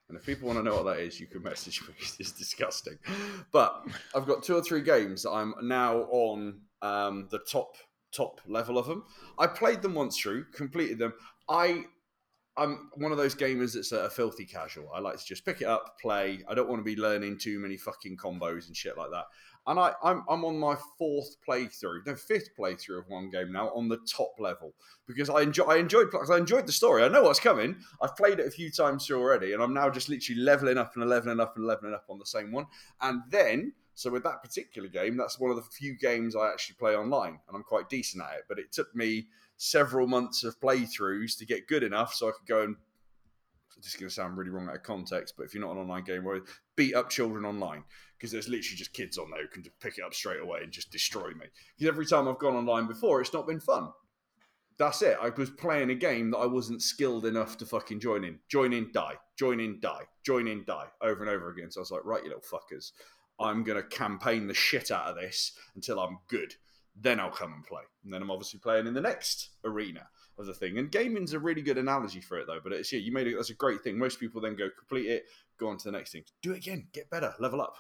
And if people want to know what that is, you can message me. [LAUGHS] It's disgusting. But I've got two or three games I'm now on um, the top top level of them. I played them once through, completed them. I I'm one of those gamers that's a, filthy casual. I like to just pick it up, play. I don't want to be learning too many fucking combos and shit like that and I, I'm, I'm on my fourth playthrough, no fifth playthrough of one game now on the top level because I enjoy I enjoyed I enjoyed the story. I know what's coming. I've played it a few times already, and I'm now just literally leveling up and leveling up and leveling up on the same one. And then, so with that particular game, that's one of the few games I actually play online, and I'm quite decent at it. But it took me several months of playthroughs to get good enough so I could go and this is going to sound really wrong out of context, but if you're not an online game, where beat up children online because there's literally just kids on there who can just pick it up straight away and just destroy me. Because every time I've gone online before, it's not been fun. That's it. I was playing a game that I wasn't skilled enough to fucking join in. Join in, die. Join in, die. Join in, die. Over and over again. So I was like, right, you little fuckers. I'm going to campaign the shit out of this until I'm good. Then I'll come and play. And then I'm obviously playing in the next arena of the thing. And gaming's a really good analogy for it, though. But it's yeah, you made it. That's a great thing. Most people then go complete it, go on to the next thing, do it again, get better, level up.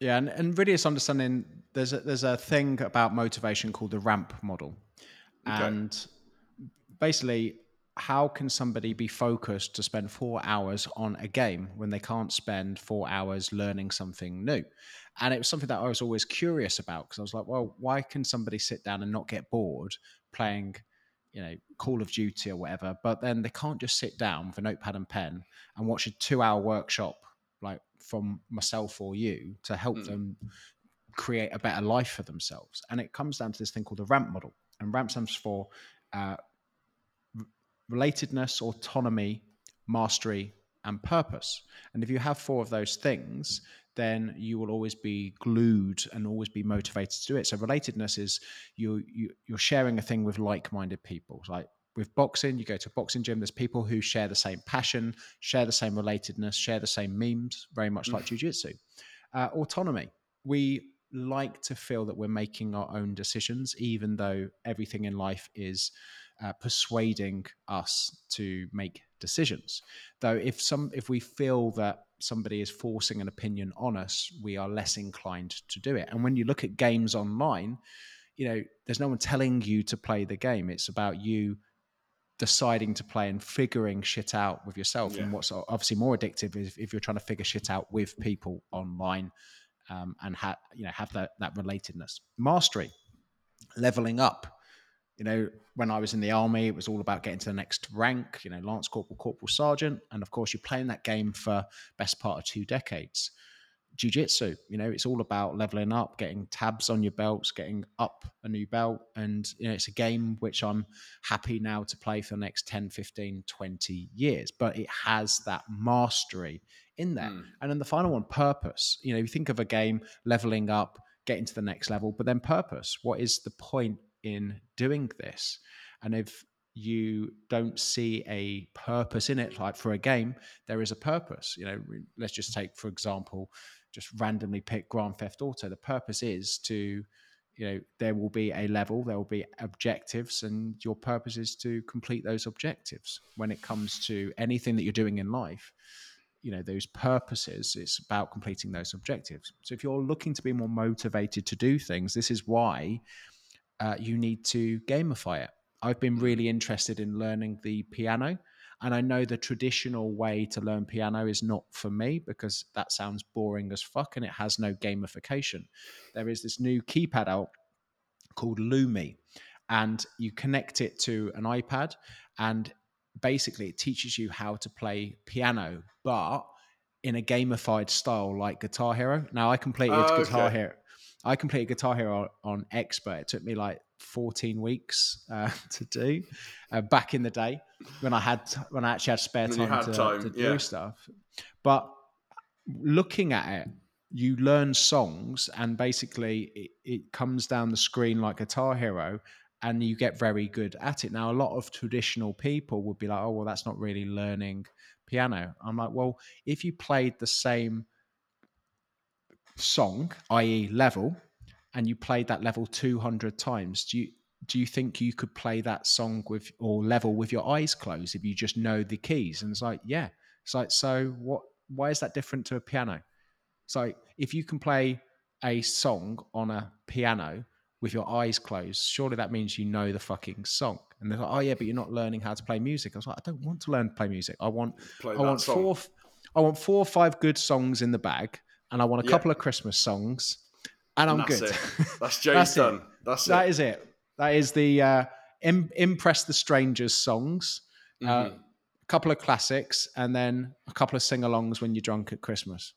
Yeah, and, and really, it's understanding. There's a, there's a thing about motivation called the ramp model, okay. and basically, how can somebody be focused to spend four hours on a game when they can't spend four hours learning something new? And it was something that I was always curious about because I was like, well, why can somebody sit down and not get bored playing you know call of duty or whatever but then they can't just sit down with a notepad and pen and watch a two hour workshop like from myself or you to help mm. them create a better life for themselves and it comes down to this thing called the ramp model and ramp stands for uh, relatedness autonomy mastery and purpose and if you have four of those things then you will always be glued and always be motivated to do it. So relatedness is you, you you're sharing a thing with like-minded people. Like with boxing, you go to a boxing gym. There's people who share the same passion, share the same relatedness, share the same memes, very much like mm. jujitsu. Uh, autonomy. We like to feel that we're making our own decisions, even though everything in life is uh, persuading us to make decisions. Though, if some, if we feel that somebody is forcing an opinion on us, we are less inclined to do it. And when you look at games online, you know, there's no one telling you to play the game. It's about you deciding to play and figuring shit out with yourself. Yeah. And what's obviously more addictive is if you're trying to figure shit out with people online um, and have you know have that that relatedness. Mastery. leveling up. You know, when I was in the army, it was all about getting to the next rank, you know, lance corporal, corporal sergeant. And of course, you're playing that game for best part of two decades. Jiu-jitsu you know it's all about leveling up getting tabs on your belts getting up a new belt. And you know it's a game which i'm happy now to play for the next 10 15 20 years. But it has that mastery in there. Mm. and then the final one purpose. You know you think of a game leveling up getting to the next level but then purpose. What is the point in doing this and if you don't see a purpose in it like for a game there is a purpose you know let's just take for example just randomly pick Grand Theft Auto. The purpose is to, you know, there will be a level, there will be objectives, and your purpose is to complete those objectives. When it comes to anything that you're doing in life, you know, those purposes, it's about completing those objectives. So if you're looking to be more motivated to do things, this is why uh, you need to gamify it. I've been really interested in learning the piano and I know the traditional way to learn piano is not for me because that sounds boring as fuck and it has no gamification. There is this new keypad out called Lumi, and you connect it to an iPad, and basically it teaches you how to play piano, but in a gamified style like Guitar Hero. Now I completed oh, Guitar okay. Hero. I completed Guitar Hero on, Expert. It took me like 14 weeks uh, [LAUGHS] to do uh, back in the day when I had when I actually had spare time, had to, time. to, do stuff. But looking at it, you learn songs, and basically it, it comes down the screen like Guitar Hero, and you get very good at it. Now, a lot of traditional people would be like, "Oh, well, that's not really learning piano." I'm like, "Well, if you played the same." Song, i.e., level, and you played that level 200 times, do you do you think you could play that song with or level with your eyes closed if you just know the keys? And it's like, yeah. It's like, so what why is that different to a piano? So if you can play a song on a piano with your eyes closed, surely that means you know the fucking song. And they're like, oh yeah, but you're not learning how to play music. I was like, I don't want to learn to play music. I want play I want song. four I want four or five good songs in the bag, and I want a yeah. couple of Christmas songs and I'm good. It. [LAUGHS] That's James That's done. It. That's that it. Is it. That is the uh, Im- impress the strangers songs. Uh, mm-hmm. Uh, a couple of classics, and then a couple of sing-alongs when you're drunk at Christmas.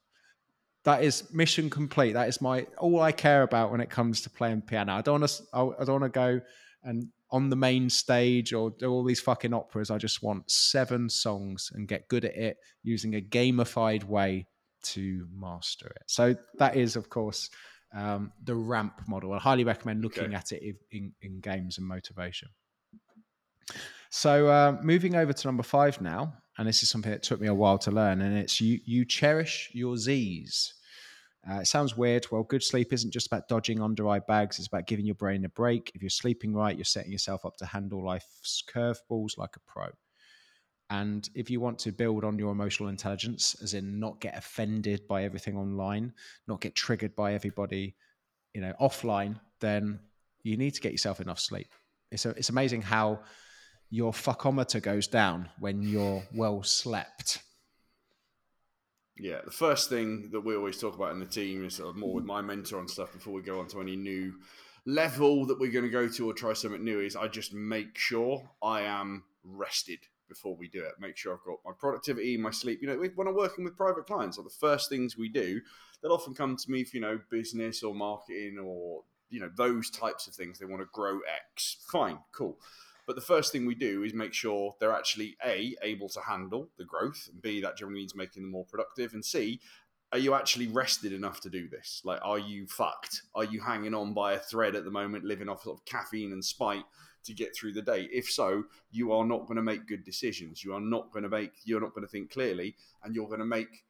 That is mission complete. That is my all I care about when it comes to playing piano. I don't want to. I don't want to go and on the main stage or do all these fucking operas. I just want seven songs and get good at it using a gamified way to master it. So that is, of course, um, the ramp model. I highly recommend looking okay. at it in, in, games and motivation. So uh, moving over to number five now, and this is something that took me a while to learn, and it's you you cherish your Z's. Uh, it sounds weird. Well, good sleep isn't just about dodging under eye bags. It's about giving your brain a break. If you're sleeping right, you're setting yourself up to handle life's curveballs like a pro. And if you want to build on your emotional intelligence, as in not get offended by everything online, not get triggered by everybody, you know, offline, then you need to get yourself enough sleep. It's a, it's amazing how your fuckometer goes down when you're well slept. Yeah, the first thing that we always talk about in the team is sort of more with my mentor and stuff before we go on to any new level that we're going to go to or try something new is I just make sure I am rested before we do it. Make sure I've got my productivity, my sleep. You know, when I'm working with private clients, or the first things we do, they'll often come to me for you know business or marketing or you know those types of things. They want to grow X. Fine, cool. But the first thing we do is make sure they're actually a able to handle the growth, and b that generally means making them more productive, and c are you actually rested enough to do this? Like, are you fucked? Are you hanging on by a thread at the moment, living off sort of caffeine and spite to get through the day. If so, you are not going to make good decisions. You are not going to make, you're not going to think clearly, and you're going to make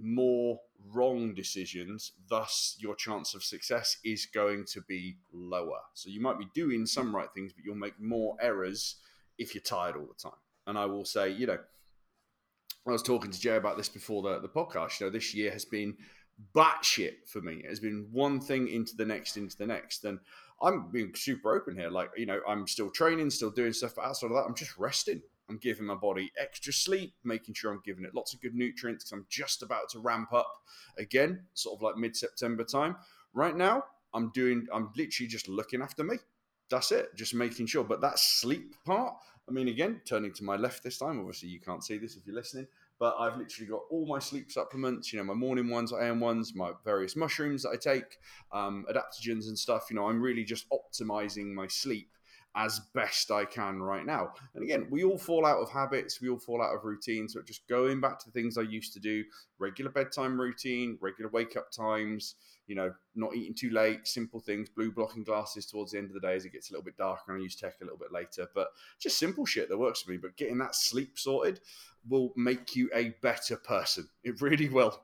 more wrong decisions. Thus, your chance of success is going to be lower. So you might be doing some right things, but you'll make more errors if you're tired all the time. And I will say, you know, I was talking to Jay about this before the, the podcast. You know, this year has been batshit for me. It has been one thing into the next, into the next. And I'm being super open here. Like, you know, I'm still training, still doing stuff, but outside of that, I'm just resting. I'm giving my body extra sleep, making sure I'm giving it lots of good nutrients because I'm just about to ramp up again, sort of like mid September time. Right now, I'm doing, I'm literally just looking after me. that's it. Just making sure. But that sleep part, I mean, again, turning to my left this time. Obviously, you can't see this if you're listening, but I've literally got all my sleep supplements. You know, my morning ones, AM ones, my various mushrooms that I take, um, adaptogens and stuff. You know, I'm really just optimizing my sleep as best I can right now. And again, we all fall out of habits, we all fall out of routines. So just going back to the things I used to do, regular bedtime routine, regular wake up times, you know, not eating too late, simple things, blue blocking glasses towards the end of the day as it gets a little bit darker and I use tech a little bit later. But just simple shit that works for me. But getting that sleep sorted will make you a better person. It really will.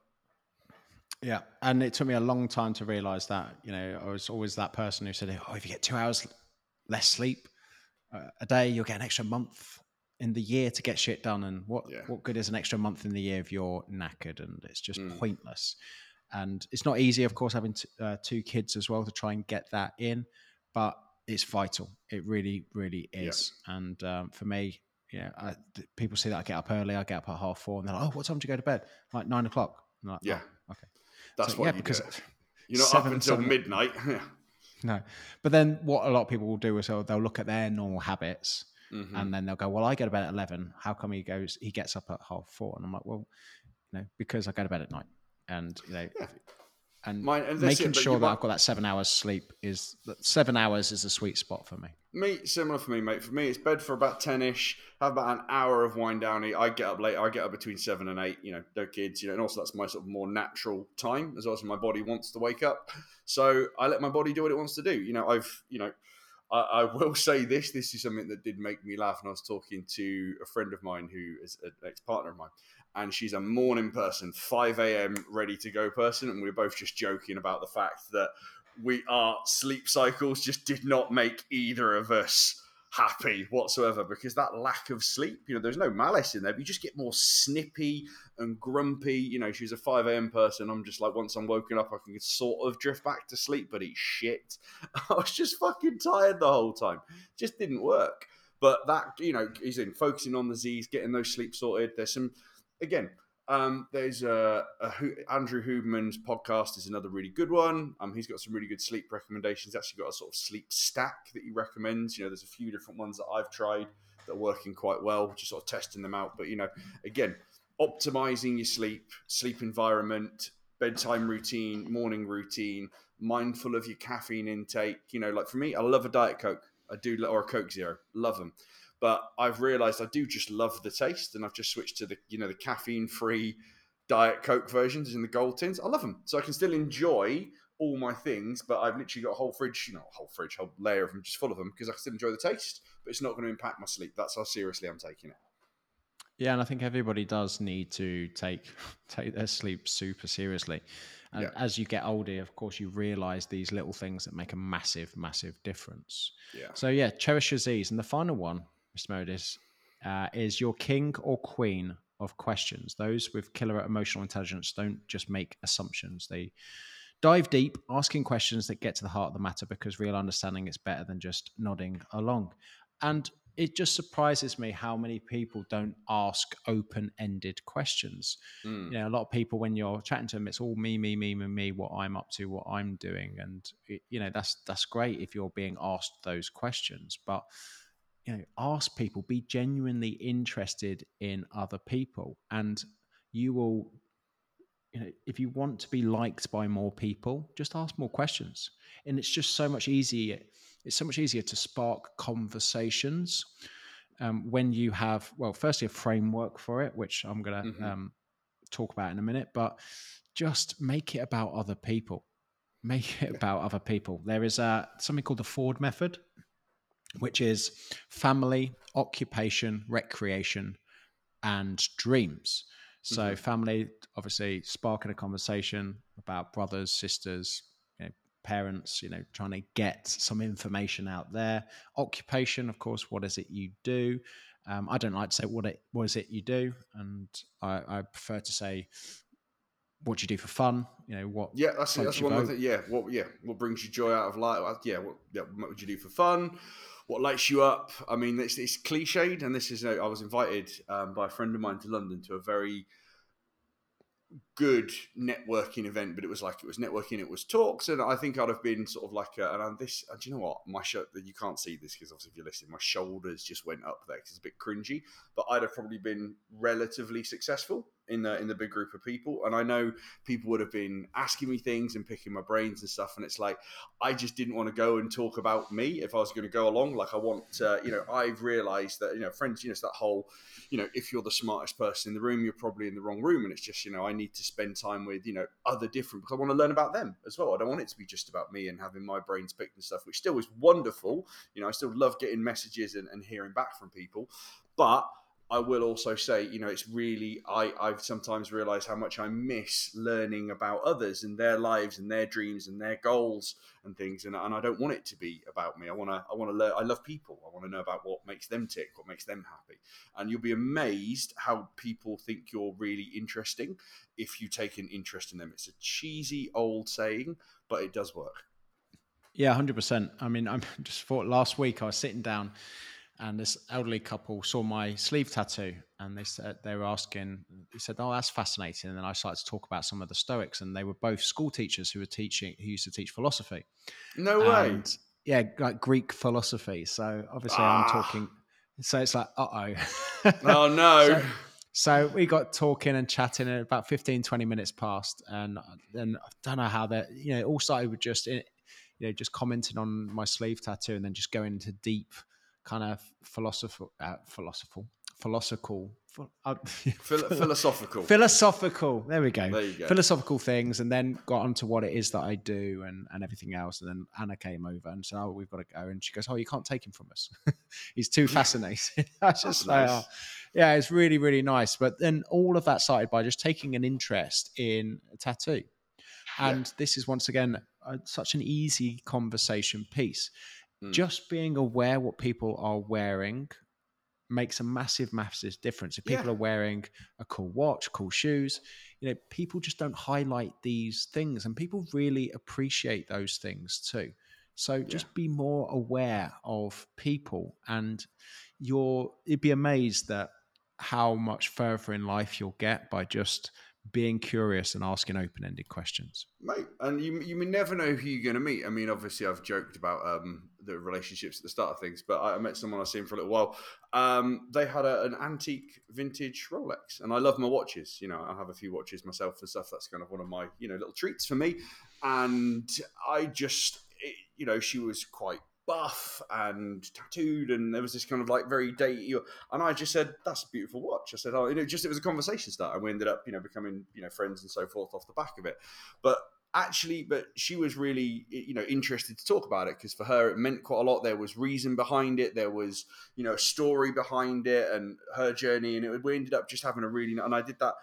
Yeah. And it took me a long time to realize that. You know, I was always that person who said, Oh, if you get two hours less sleep uh, a day, you'll get an extra month in the year to get shit done. And what, yeah. what good is an extra month in the year if you're knackered? And it's just mm. pointless and it's not easy, of course, having t- uh, two kids as well to try and get that in, but it's vital. It really, really is. Yeah. And um, for me, you know, I, people see that I get up early. I get up at half four, and they're like, "Oh, what time do you go to bed?" Like nine o'clock. Like, yeah. Oh, okay. That's so, what yeah, you because do. You're not seven, up until seven, midnight. [LAUGHS] no, but then what a lot of people will do is they'll, they'll look at their normal habits, mm-hmm. and then they'll go, "Well, I go to bed at eleven. How come he goes? He gets up at half four? And I'm like, "Well, you know, because I go to bed at night." And you know, yeah. and, Mine, and making it, sure that might... I've got that seven hours sleep is seven hours is a sweet spot for me. Me, similar for me, mate. For me, it's bed for about ten ish. Have about an hour of wind down. I get up late. I get up between seven and eight. You know, no kids. You know, and also that's my sort of more natural time as well as my body wants to wake up. So I let my body do what it wants to do. You know, I've you know. I, I will [LAUGHS] say this. This is something that did make me laugh, and I was talking to a friend of mine who is an ex-partner of mine, and she's a morning person, 5 a.m. ready to go person. And we are both just joking about the fact that we our sleep cycles just did not make either of us happy whatsoever because that lack of sleep, you know, there's no malice in there, but you just get more snippy and grumpy. You know, she's a 5 a.m. person. I'm just like, once I'm woken up, I can sort of drift back to sleep, but it's shit. [LAUGHS] I was just fucking tired the whole time. Just didn't work. But that, you know, he's in focusing on the Z's, getting those sleep sorted. There's some again, um, there's a, a, Andrew Huberman's podcast is another really good one. Um, he's got some really good sleep recommendations. He's actually got a sort of sleep stack that he recommends. You know, there's a few different ones that I've tried that are working quite well, just sort of testing them out. But you know, again, optimizing your sleep, sleep environment, bedtime routine, morning routine, mindful of your caffeine intake. You know, like for me, I love a diet coke. I do, or a Coke Zero, love them but I've realised I do just love the taste, and I've just switched to the you know the caffeine free diet coke versions in the gold tins. I love them, so I can still enjoy all my things, but I've literally got a whole fridge, you know, a whole fridge, whole layer of them just full of them because I still enjoy the taste, but it's not going to impact my sleep. That's how seriously I'm taking it. Yeah, and I think everybody does need to take [LAUGHS] take their sleep super seriously. And yeah. as you get older, of course, you realize these little things that make a massive, massive difference. Yeah. So yeah, cherish your Z's. And the final one Mr. Modis, uh, is your king or queen of questions. Those with killer emotional intelligence don't just make assumptions. They dive deep, asking questions that get to the heart of the matter because real understanding is better than just nodding along. And it just surprises me how many people don't ask open-ended questions. Mm. You know, a lot of people when you're chatting to them, it's all me, me, me, me, me, what I'm up to, what I'm doing, and it, you know that's that's great if you're being asked those questions, but you know ask people be genuinely interested in other people. And you will you know if you want to be liked by more people just ask more questions. And it's just so much easier it's so much easier to spark conversations um, when you have well firstly a framework for it which i'm going to mm-hmm. um, talk about in a minute but just make it about other people. Make it [LAUGHS] about other people. There is a, something called the ford method which is family, occupation, recreation, and dreams. So, mm-hmm. family, obviously, sparking a conversation about brothers, sisters, you know, parents, you know, trying to get some information out there. Occupation, of course, what is it you do? Um, I don't like to say what it what is it you do, and I, I prefer to say what do you do for fun? You know what? Yeah, that's That's one thing. Yeah, what? Yeah, what brings you joy out of life? Yeah, what? Yeah, what would you do for fun? What lights you up. I mean, it's, it's cliched, and this is. I was invited um, by a friend of mine to London to a very good networking event, but it was like it was networking, it was talks, and I think I'd have been sort of like, a, and I'm this. And do you know what? My shirt, you can't see this because obviously if you're listening, my shoulders just went up there because it's a bit cringy. But I'd have probably been relatively successful in the in the big group of people, and I know people would have been asking me things and picking my brains and stuff, and it's like I just didn't want to go and talk about me if I was going to go along. Like I want, uh, you know, I've realised that you know, friends, you know, it's that whole, you know, if you're the smartest person in the room, you're probably in the wrong room, and it's just you know, I need to spend time with you know other different because I want to learn about them as well. I don't want it to be just about me and having my brains picked and stuff, which still is wonderful. You know, I still love getting messages and, and hearing back from people, but I will also say, you know, it's really I I've sometimes realised how much I miss learning about others and their lives and their dreams and their goals and things, and, and I don't want it to be about me. I want to I want to learn. I love people. I want to know about what makes them tick, what makes them happy, and you'll be amazed how people think you're really interesting if you take an interest in them. It's a cheesy old saying, but it does work. Yeah, hundred percent. I mean, I'm [LAUGHS] just thought last week I was sitting down and this elderly couple saw my sleeve tattoo and they said they were asking he said oh that's fascinating. And then i started to talk about some of the stoics and they were both school teachers who were teaching who used to teach philosophy. No way. And, yeah like greek philosophy. So obviously ah. i'm talking so it's like uh-oh. Oh no. [LAUGHS] So, so, we got talking and chatting and about 15 20 minutes passed and then i don't know how that you know it all started with just you know just commenting on my sleeve tattoo and then just going into deep kind of philosophical, uh, [LAUGHS] philosophical, philosophical, uh, philosophical, philosophical. There we go. There you go. Philosophical things, and then got onto what it is that I do and and everything else. And then Anna came over and said, "Oh, we've got to go." And she goes, "Oh, you can't take him from us. [LAUGHS] He's too [LAUGHS] fascinating." I just like, nice. oh. yeah, it's really really nice. But then all of that started by just taking an interest in a tattoo. And yeah. this is once again uh, such an easy conversation piece Mm. Just being aware what people are wearing makes a massive, massive difference. If people yeah. are wearing a cool watch, cool shoes, you know, people just don't highlight these things, and people really appreciate those things too. So just yeah. be more aware of people, and you'll you'd be amazed that how much further in life you'll get by just being curious and asking open-ended questions. Mate, and you you may never know who you're going to meet. I mean, obviously, I've joked about um, the relationships at the start of things, but I, met someone I've seen for a little while. Um, they had a, an antique vintage Rolex, and I love my watches. You know, I have a few watches myself and stuff. That's kind of one of my you know little treats for me. And I just, it, you know, she was quite buff and tattooed, and there was this kind of like very dainty. And I just said, "That's a beautiful watch." I said, "Oh, you know, just it was a conversation start, and we ended up, you know, becoming you know friends and so forth off the back of it." But actually, but she was really you know interested to talk about it because for her it meant quite a lot. There was reason behind it. There was you know a story behind it and her journey, and it, we ended up just having a really and I did that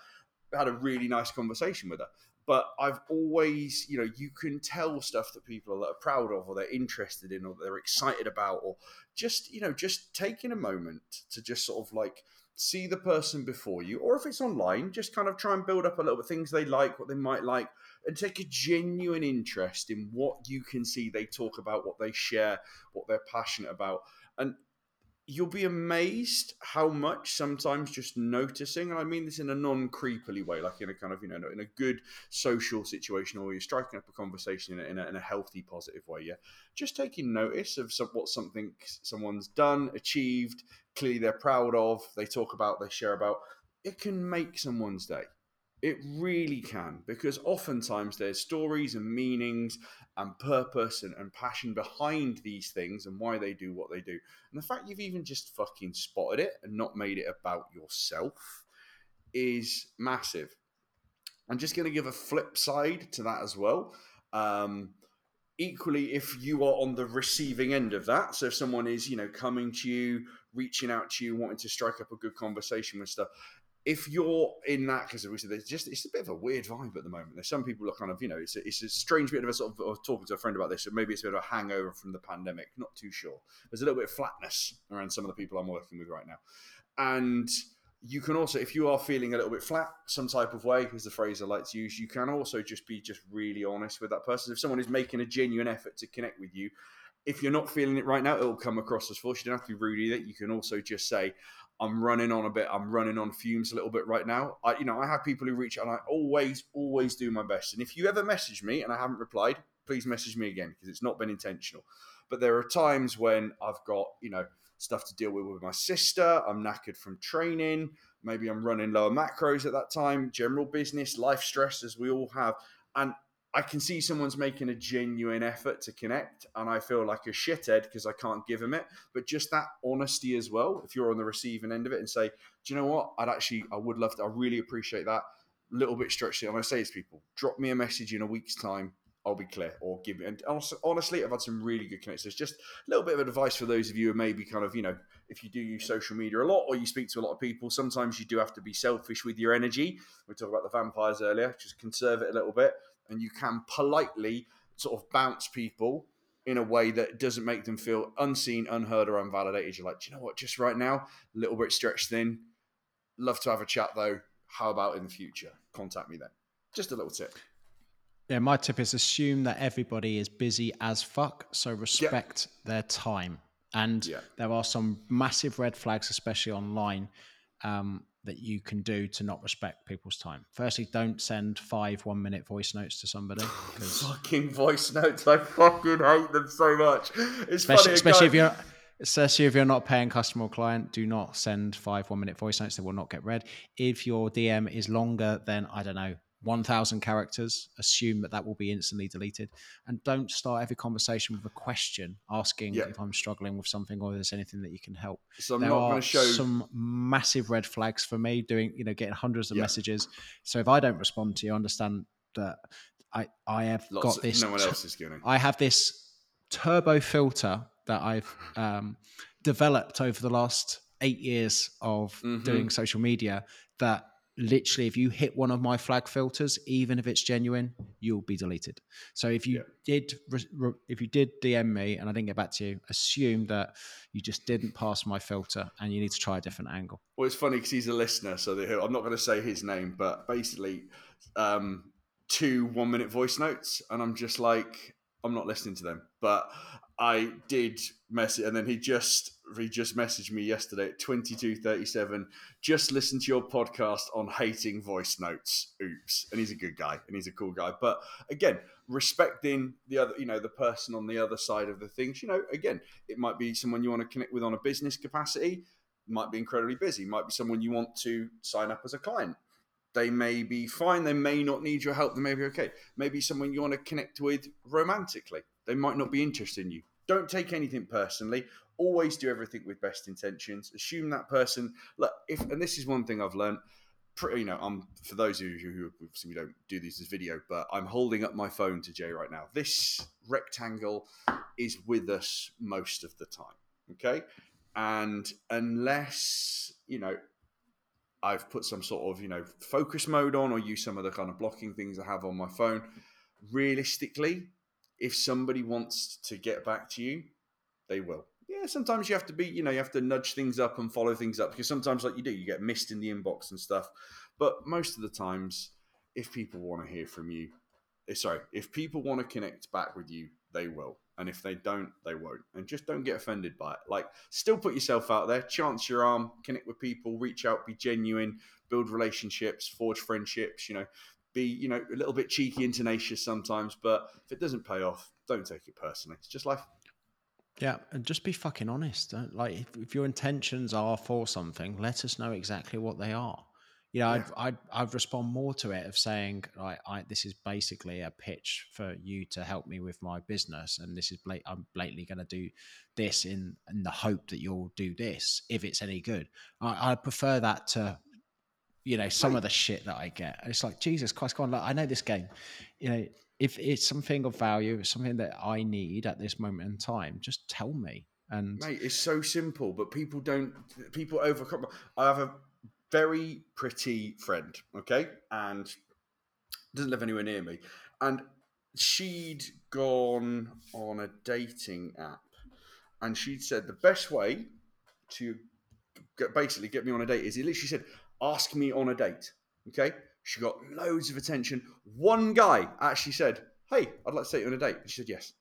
had a really nice conversation with her but I've always, you know, you can tell stuff that people are proud of or they're interested in or they're excited about or just, you know, just taking a moment to just sort of like see the person before you or if it's online, just kind of try and build up a little bit things they like, what they might like and take a genuine interest in what you can see they talk about, what they share, what they're passionate about. And you'll be amazed how much sometimes just noticing, and I mean this in a non creepily way, like in a kind of, you know, in a good social situation or you're striking up a conversation in a, in a, in a healthy, positive way. Yeah. Just taking notice of some, what something someone's done, achieved, clearly they're proud of, they talk about, they share about, it can make someone's day. It really can, because oftentimes there's stories and meanings and purpose and, and passion behind these things and why they do what they do. And the fact you've even just fucking spotted it and not made it about yourself is massive. I'm just going to give a flip side to that as well. Um, equally, if you are on the receiving end of that, so if someone is, you know, coming to you, reaching out to you, wanting to strike up a good conversation with stuff, if you're in that because there's just it's a bit of a weird vibe at the moment. There's some people are kind of you know it's a, it's a strange bit of a sort of was talking to a friend about this. So maybe it's a bit of a hangover from the pandemic. Not too sure. There's a little bit of flatness around some of the people I'm working with right now, and you can also if you are feeling a little bit flat some type of way is the phrase i like to use you can also just be just really honest with that person if someone is making a genuine effort to connect with you if you're not feeling it right now it'll come across as force you don't have to be rude either you can also just say I'm running on a bit. I'm running on fumes a little bit right now. I, you know, I have people who reach out, and I always, always do my best. And if you ever message me and I haven't replied, please message me again because it's not been intentional. But there are times when I've got, you know, stuff to deal with with my sister. I'm knackered from training. Maybe I'm running lower macros at that time. General business, life stress, as we all have, and I can see someone's making a genuine effort to connect, and I feel like a shithead because I can't give them it. But just that honesty as well, if you're on the receiving end of it, and say, "Do you know what? I'd actually, I would love to. I really appreciate that. Little bit stretched. I'm going to say to people, drop me a message in a week's time. I'll be clear, or give me. And also, honestly, I've had some really good connections. Just a little bit of advice for those of you who maybe kind of, you know, if you do use social media a lot or you speak to a lot of people, sometimes you do have to be selfish with your energy. We talked about the vampires earlier. Just conserve it a little bit and you can politely sort of bounce people in a way that doesn't make them feel unseen, unheard, or unvalidated. You're like, do you know what? Just right now, a little bit stretched thin. Love to have a chat though. How about in the future? Contact me then. Just a little tip. Yeah, my tip is assume that everybody is busy as fuck, so respect their time. And there are some massive red flags, especially online, um, that you can do to not respect people's time. Firstly, don't send five one minute voice notes to somebody. [SIGHS] fucking voice notes. I fucking hate them so much. It's especially, funny, especially if you're especially if you're not paying customer or client, do not send five one minute voice notes. They will not get read. If your DM is longer than I don't know 1000 characters assume that that will be instantly deleted. And don't start every conversation with a question asking if i'm struggling with something or if there's anything that you can help. So i'm there not going to show some massive red flags for me doing you know getting hundreds of messages. So if i don't respond to you understand that i i have Lots got this no one else is going i have this turbo filter that i've um, developed over the last eight years of mm-hmm. doing social media that literally if you hit one of my flag filters even if it's genuine you'll be deleted. So if you yeah. did if you did dm me and i didn't get back to you assume that you just didn't pass my filter and you need to try a different angle. Well it's funny because he's a listener so i'm not going to say his name but basically um two one minute voice notes and i'm just like i'm not listening to them. But I did mess it, and then he just just messaged me yesterday at twenty two thirty seven. Just listen to your podcast on hating voice notes. Oops, and he's a good guy and he's a cool guy. But again, respecting the other, you know, the person on the other side of the things. You know, again, it might be someone you want to connect with on a business capacity. Might be incredibly busy. Might be someone you want to sign up as a client. They may be fine. They may not need your help. They may be okay. Maybe someone you want to connect with romantically. They might not be interested in you don't take anything personally. Always do everything with best intentions. Assume that person. Look, if and this is one thing I've learned. Pretty, you know, I'm for those of you who obviously don't do this as video, but I'm holding up my phone to Jay right now. This rectangle is with us most of the time. Okay, and unless you know I've put some sort of you know focus mode on or use some of the kind of blocking things I have on my phone. Realistically, if somebody wants to get back to you, they will. Yeah, sometimes you have to be, you know, you have to nudge things up and follow things up because sometimes, like you do, you get missed in the inbox and stuff. But most of the times, if people want to hear from you, eh, sorry, if people want to connect back with you, they will. And if they don't, they won't. And just don't get offended by it. Like, still put yourself out there, chance your arm, connect with people, reach out, be genuine, build relationships, forge friendships. You know, be you know a little bit cheeky and tenacious sometimes but if it doesn't pay off don't take it personally it's just life yeah and just be fucking honest like if, if, your intentions are for something let us know exactly what they are you know yeah. I'd, I'd, I'd respond more to it of saying like I, this is basically a pitch for you to help me with my business and this is blat- i'm blatantly going to do this in in the hope that you'll do this if it's any good I, I prefer that to you know some of the shit that I get. It's like Jesus Christ, come on! Look, I know this game. You know, if it's something of value, something that I need at this moment in time, just tell me. And mate, it's so simple, but people don't. People overcome. I have a very pretty friend, okay, and doesn't live anywhere near me, and she'd gone on a dating app, and she'd said the best way to get, basically get me on a date is he literally said ask me on a date. Okay. She got loads of attention. One guy actually said, Hey, I'd like to take you on a date. And she said, Yes.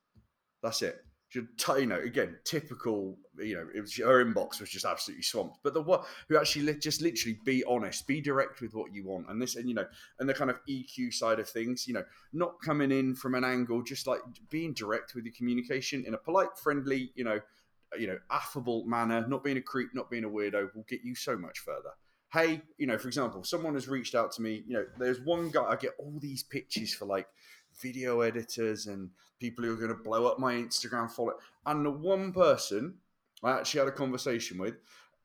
That's it. Should you know again typical. You know, it was her inbox was just absolutely swamped. But the what who actually li- just literally be honest, be direct with what you want, and this and you know, and the kind of EQ side of things. You know, not coming in from an angle, just like being direct with your communication in a polite, friendly, you know, you know, affable manner. Not being a creep, not being a weirdo will get you so much further hey, you know, for example, someone has reached out to me. You know, there's one guy. I get all these pitches for like video editors and people who are going to blow up my Instagram follow. And the one person I actually had a conversation with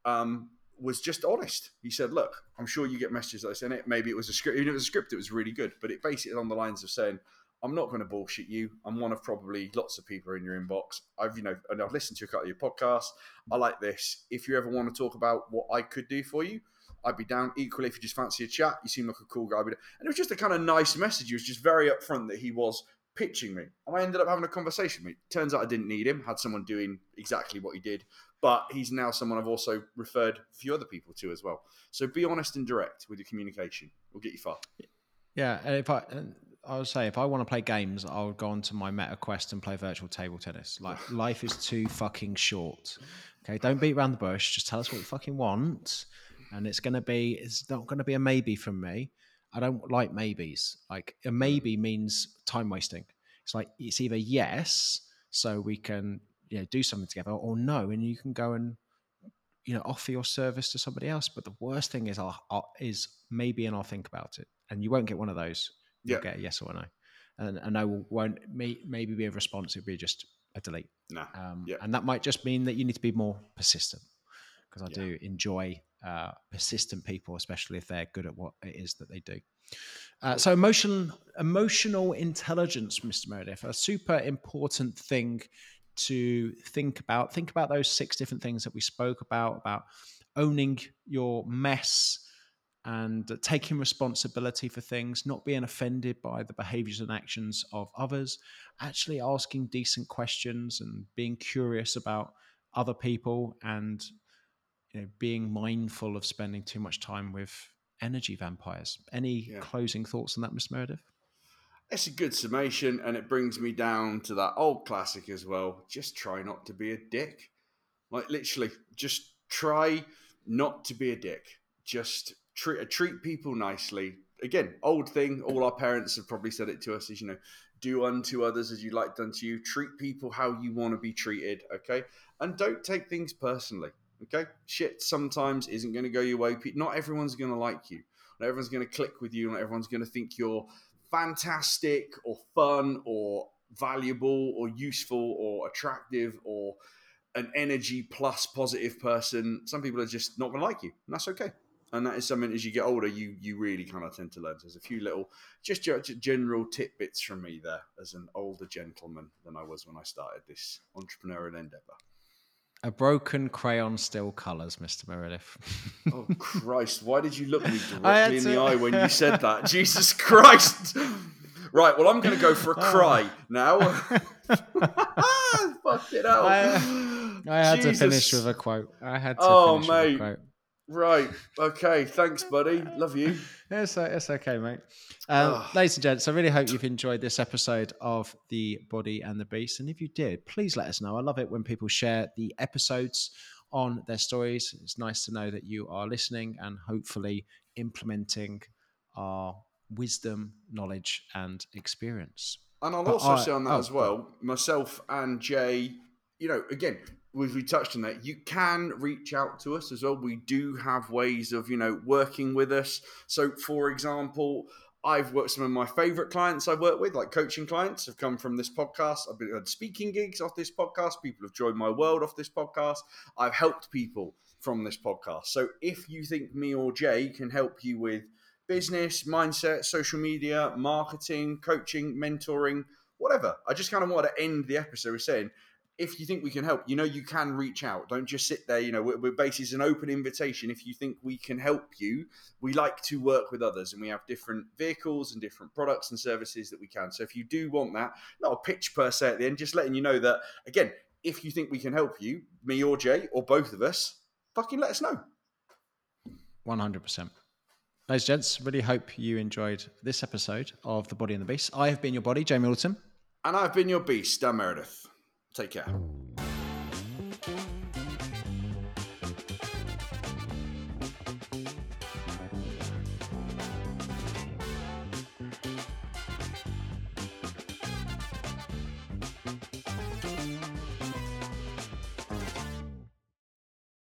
um, was just honest. He said, "Look, I'm sure you get messages like this in it. Maybe it was a script. Even if it was a script, it was really good. But it basically on the lines of saying." I'm not going to bullshit you. I'm one of probably lots of people in your inbox. I've, you know, and I've listened to a couple of your podcasts. I like this. If you ever want to talk about what I could do for you, I'd be down. Equally, if you just fancy a chat, you seem like a cool guy. And it was just a kind of nice message. He was just very upfront that he was pitching me. And I ended up having a conversation with him. Turns out I didn't need him, had someone doing exactly what he did. But he's now someone I've also referred a few other people to as well. So be honest and direct with your communication. We'll get you far. Yeah, and if I, I would say if I want to play games, I'll go onto my Meta Quest and play virtual table tennis. Like [LAUGHS] life is too fucking short. Okay, don't beat around the bush. Just tell us what you fucking want, and it's gonna be. It's not gonna be a maybe from me. I don't like maybes. Like a maybe means time wasting. It's like it's either yes, so we can you know do something together, or no, and you can go and you know offer your service to somebody else. But the worst thing is, I'll, I'll is maybe, and I'll think about it, and you won't get one of those. You'll Yeah. get a yes or a no, and a no won't may, maybe be a response. It'll be just a delete. Nah. Um, Yeah. And that might just mean that you need to be more persistent because I Yeah. do enjoy uh, persistent people, especially if they're good at what it is that they do. Uh, so emotional emotional intelligence, Mr. Meredith, a super important thing to think about. Think about those six different things that we spoke about about owning your mess and taking responsibility for things, not being offended by the behaviors and actions of others, actually asking decent questions and being curious about other people and you know being mindful of spending too much time with energy vampires. Any Yeah. closing thoughts on that, Miss Meredith? It's a good summation, and it brings me down to that old classic as well. Just try not to be a dick. Like literally, just try not to be a dick. Just treat treat people nicely. Again, old thing. All our parents have probably said it to us: is you know, do unto others as you like done to you. Treat people how you want to be treated. Okay, and don't take things personally. Okay, shit sometimes isn't going to go your way. Not everyone's going to like you. Not everyone's going to click with you. Not everyone's going to think you're fantastic or fun or valuable or useful or attractive or an energy plus positive person. Some people are just not going to like you, and that's okay. And that is something as you get older, you you really kind of tend to learn. So there's a few little, just general tidbits from me there as an older gentleman than I was when I started this entrepreneurial endeavor. A broken crayon still colours, Mr. Meredith. Oh Christ! Why did you look me [LAUGHS] directly in the eye when you said that? [LAUGHS] Jesus Christ! Right. Well, I'm going to go for a cry [LAUGHS] now. Fucking hell! I- I had to finish with a quote. I had to Oh, finish mate. with a quote. Right. Okay. Thanks, buddy. Love you. It's, it's okay, mate. Um, Ugh. ladies and gents, I really hope you've enjoyed this episode of The Body and the Beast. And if you did, please let us know. I love it when people share the episodes on their stories. It's nice to know that you are listening and hopefully implementing our wisdom, knowledge, and experience. And I'll But also I- say on that oh, as well, myself and Jay, you know, again, we, we touched on that. You can reach out to us as well. We do have ways of, you know, working with us. So, for example, I've worked some of my favorite clients I've worked with, like coaching clients, have come from this podcast. I've been had speaking gigs off this podcast. People have joined my world off this podcast. I've helped people from this podcast. So, if you think me or Jay can help you with business, mindset, social media, marketing, coaching, mentoring, whatever. I just kind of want to end the episode with saying, if you think we can help, you know, you can reach out. Don't just sit there. You know, we're, we're basically an open invitation. If you think we can help you, we like to work with others and we have different vehicles and different products and services that we can. So if you do want that, not a pitch per se at the end, just letting you know that, again, if you think we can help you, me or Jay or both of us, fucking let us know. 100%. Ladies and gents, really hope you enjoyed this episode of The Body and the Beast. I have been your body, Jay Alderton. And I've been your beast, Dan Meredith. Take care. Mm.